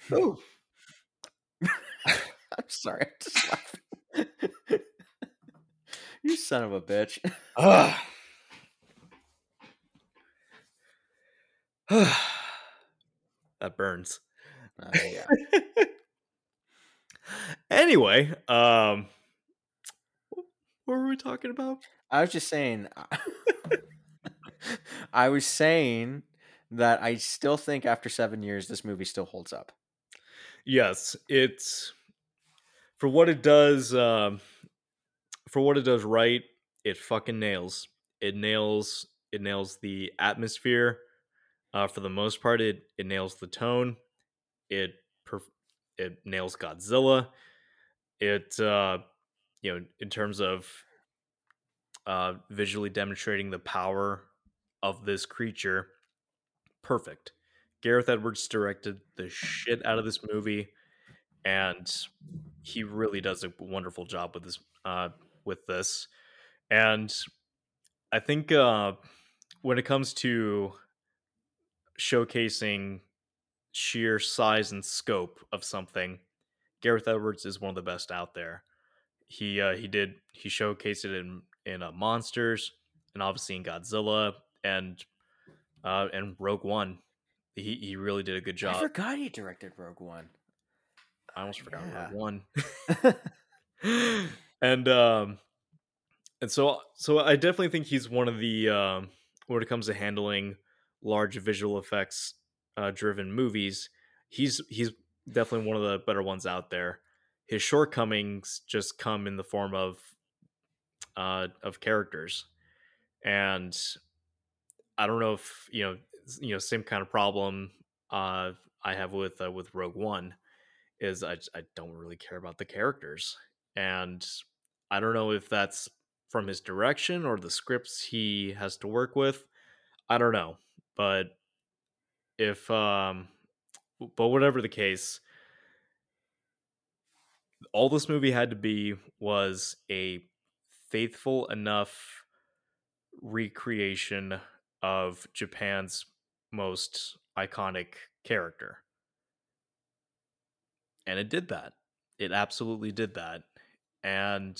Ooh. I'm sorry, I'm just laughing. You son of a bitch. Ah. that burns. Uh, yeah. Anyway, um, what were we talking about? I was just saying. I was saying that I still think after seven years, this movie still holds up. Yes, it's for what it does. Um, for what it does right, it fucking nails. It nails. It nails the atmosphere. Uh, for the most part, it it nails the tone. It perf- it nails Godzilla. It uh, you know in terms of uh, visually demonstrating the power of this creature, perfect. Gareth Edwards directed the shit out of this movie, and he really does a wonderful job with this. Uh, with this, and I think uh, when it comes to showcasing sheer size and scope of something, Gareth Edwards is one of the best out there. He uh, he did he showcased it in in uh, Monsters and obviously in Godzilla and uh, and Rogue One. He he really did a good job. I forgot he directed Rogue One. I almost forgot Yeah. Rogue One. and um and so so I definitely think he's one of the um when it comes to handling large visual effects uh driven movies, he's he's definitely one of the better ones out there. His shortcomings just come in the form of uh of characters. And I don't know if, you know, you know, same kind of problem uh I have with uh, with Rogue One is I, I don't really care about the characters. And I don't know if that's from his direction or the scripts he has to work with. I don't know. But if um but whatever the case, all this movie had to be was a faithful enough recreation of Japan's most iconic character. And it did that. It absolutely did that. And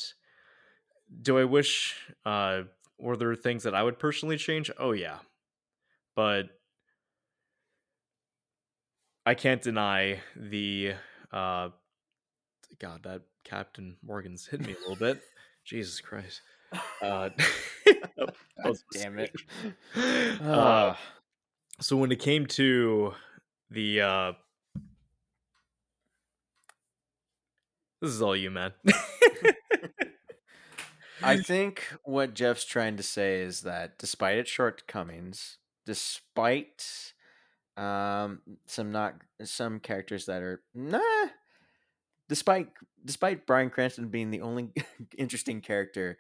do I wish uh were there things that I would personally change? Oh yeah. But I can't deny the uh God, that Captain Morgan's hit me a little bit. Jesus Christ. Uh, Damn it. Uh, so when it came to the uh this is all you man I think what Jeff's trying to say is that despite its shortcomings, despite um some not some characters that are nah despite despite Bryan Cranston being the only interesting character,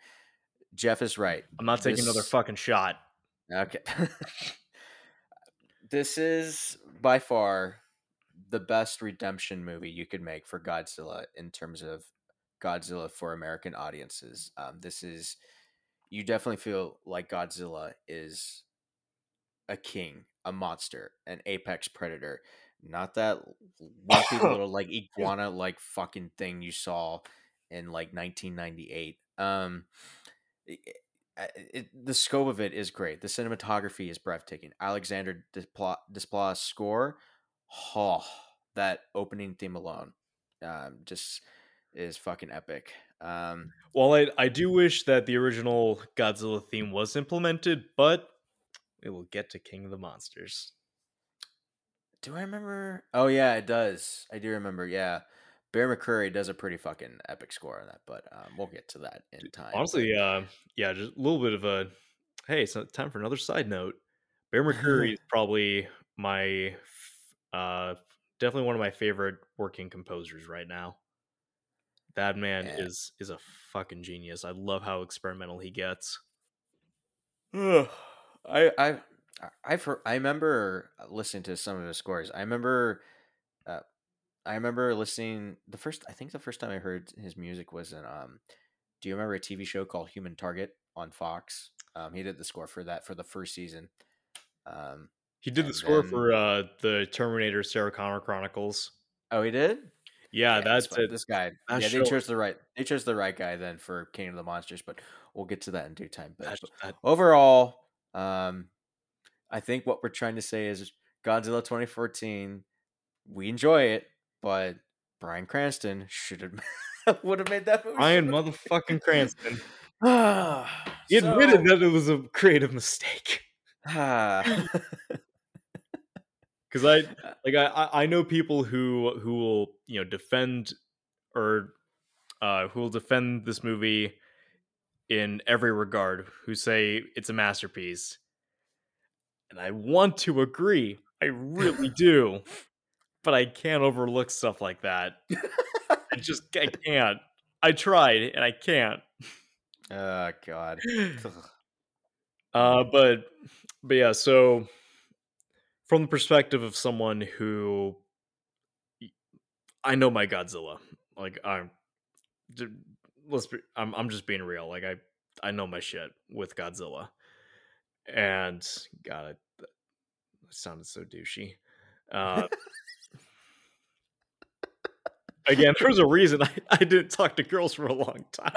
Jeff is right. i'm not taking another fucking shot Okay. this is by far the best redemption movie you could make for Godzilla in terms of Godzilla for American audiences. Um, this is you definitely feel like Godzilla is a king, a monster, an apex predator, not that little like iguana like fucking thing you saw in like 1998. Um, I- it, the scope of it is great. The cinematography is breathtaking. Alexander Desplat's score, oh, that opening theme alone, um, just is fucking epic. Um, While I I do wish that the original Godzilla theme was implemented, but it will get to King of the Monsters. do I remember? Oh yeah, it does. I do remember. Yeah, Bear McCreary does a pretty fucking epic score on that, but um, we'll get to that in time. Honestly, uh, yeah, just a little bit of a hey, it's time for another side note. Bear McCreary is probably my uh definitely one of my favorite working composers right now. That man Yeah. is is a fucking genius. I love how experimental he gets. I I I've heard, I remember listening to some of his scores. I remember uh, I remember listening the first I think the first time I heard his music was in um do you remember a TV show called Human Target on Fox? Um he did the score for that for the first season. Um He did the score then- for uh the Terminator Sarah Connor Chronicles. oh he did? Yeah, Yeah, that's it. This guy. that yeah, show- they chose the right they chose the right guy then for King of the Monsters, but we'll get to that in due time. But That, overall, um, I think what we're trying to say is Godzilla 2014. We enjoy it, but Bryan Cranston should have would have made that movie. Ryan motherfucking Cranston. He admitted so- that it was a creative mistake. Ah. Because I like I I- I know people who who will you know defend or uh who will defend this movie in every regard who say it's a masterpiece. And i want to agree i really do but i can't overlook stuff like that. I just i can't. I tried and i can't. Oh God. uh but but yeah so from the perspective of someone who i know my godzilla. Like i'm let's be i'm, I'm just being real. Like i i know my shit with godzilla. And god that sounded so douchey. Uh again there's a reason I, I didn't talk to girls for a long time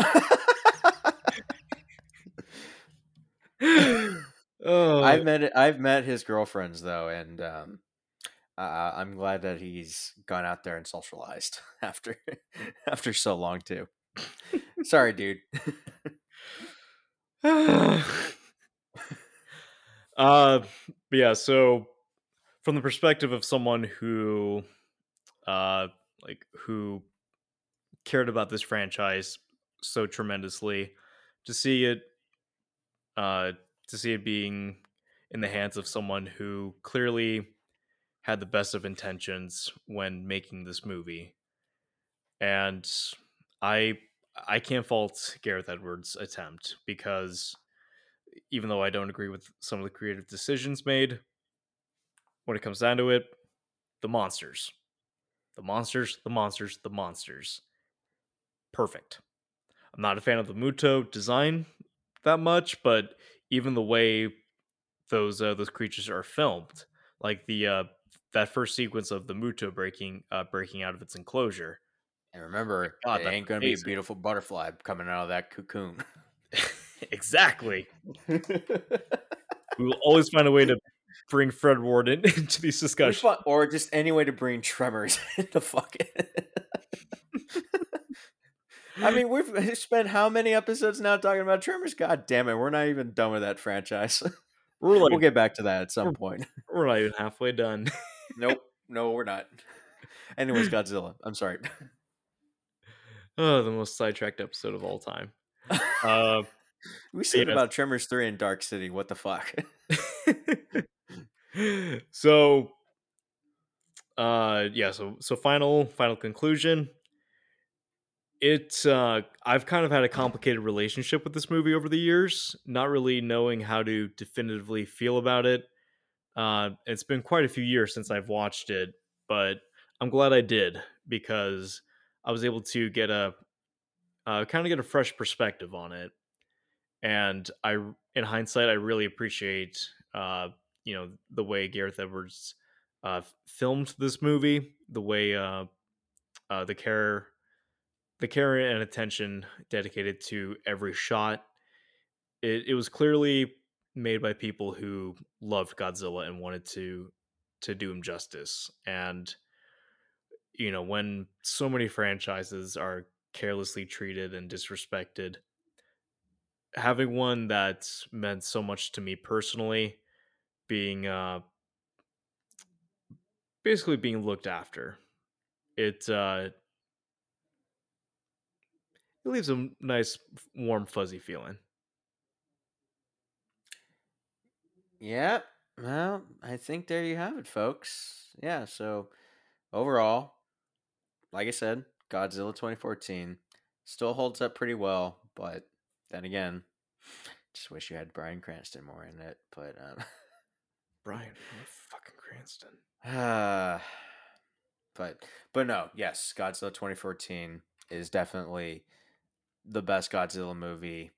oh I've met I've met his girlfriends though, and um, uh, I'm glad that he's gone out there and socialized after after so long too. Sorry, dude. uh yeah so from the perspective of someone who uh like who cared about this franchise so tremendously to see it uh to see it being in the hands of someone who clearly had the best of intentions when making this movie. And i i can't fault gareth edwards attempt because even though i don't agree with some of the creative decisions made when it comes down to it the monsters the monsters the monsters the monsters. Perfect. I'm not a fan of the muto design that much but even the way those uh, those creatures are filmed like the uh that first sequence of the muto breaking uh breaking out of its enclosure And remember, God, it ain't gonna be a beautiful butterfly coming out of that cocoon. exactly we will always find a way to bring fred ward in, into these discussions or just any way to bring tremors into fucking. I mean, we've spent how many episodes now talking about Tremors? God damn it, we're not even done with that franchise. we're like we'll get back to that at some point. we're not even halfway done nope, no, we're not. Anyways, Godzilla. I'm sorry. oh the most sidetracked episode of all time uh We said Yes. about Tremors three in Dark City. What the fuck? so uh yeah so so final final conclusion it uh i've kind of had a complicated relationship with this movie over the years not really knowing how to definitively feel about it. Uh it's been quite a few years since i've watched it but i'm glad i did because i was able to get a uh, kind of get a fresh perspective on it. And i in hindsight i really appreciate uh you know the way gareth edwards uh filmed this movie the way uh uh the care the care and attention dedicated to every shot it, it was clearly made by people who loved godzilla and wanted to to do him justice and you know when so many franchises are carelessly treated and disrespected. Having one that's meant so much to me personally, being uh, basically being looked after, it uh, it leaves a nice, warm, fuzzy feeling. Yeah. Well, I think there you have it, folks. Yeah. So overall, like I said, Godzilla 2014 still holds up pretty well, but then again, just wish you had Bryan Cranston more in it. But um, Bryan fucking Cranston. uh, but but no, yes, Godzilla 2014 is definitely the best Godzilla movie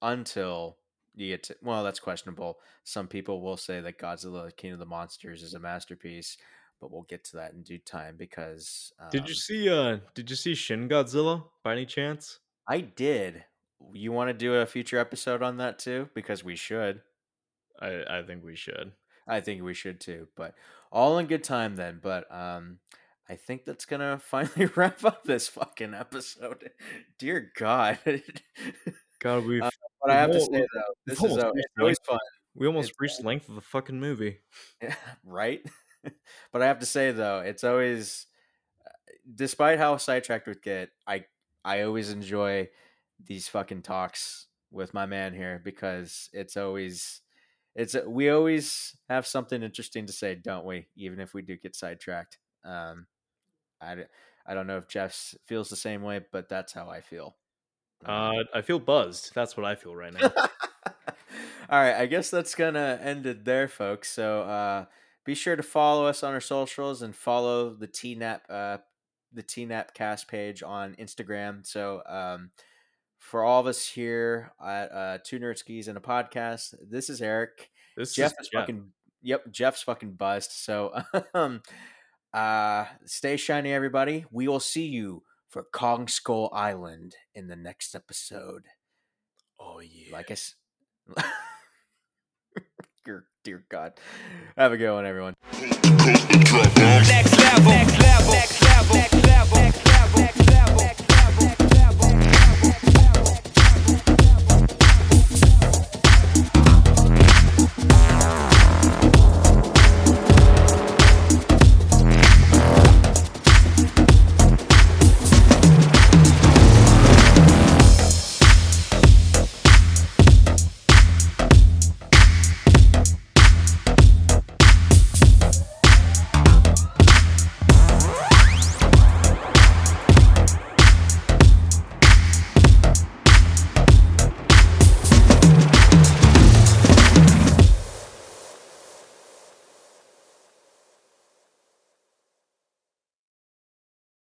until you get to well, that's questionable. Some people will say that Godzilla King of the Monsters is a masterpiece, but we'll get to that in due time because um, Did you see? Uh, did you see Shin Godzilla by any chance? I did. You want to do a future episode on that too? Because we should. I I think we should. I think we should too. But all in good time then. But um I think that's gonna finally wrap up this fucking episode. Dear God. God, we've Uh, but I have to say though, this is almost uh, always fun, we almost it's reached the length of the fucking movie. right? but I have to say though, it's always uh, despite how sidetracked we get, I I always enjoy these fucking talks with my man here because it's always it's we always have something interesting to say, don't we? Even if we do get sidetracked. Um, I I don't know if Jeff feels the same way, but that's how I feel. Um, Uh, I feel buzzed. That's what I feel right now. All right, I guess that's gonna end it there, folks. So uh, be sure to follow us on our socials and follow the TNAP uh, the TNAP cast page on Instagram. So um, for all of us here at uh, Two Nerd Skis and a podcast, this is Eric. This Jeff is is Jeff. fucking yep. Jeff's fucking buzzed. So um, uh, stay shiny, everybody. We will see you for Kong Skull Island in the next episode. Oh yeah. Like us. dear, dear God. Have a good one, everyone. Next level. Next level. Next level. Next level. Next level. Next level.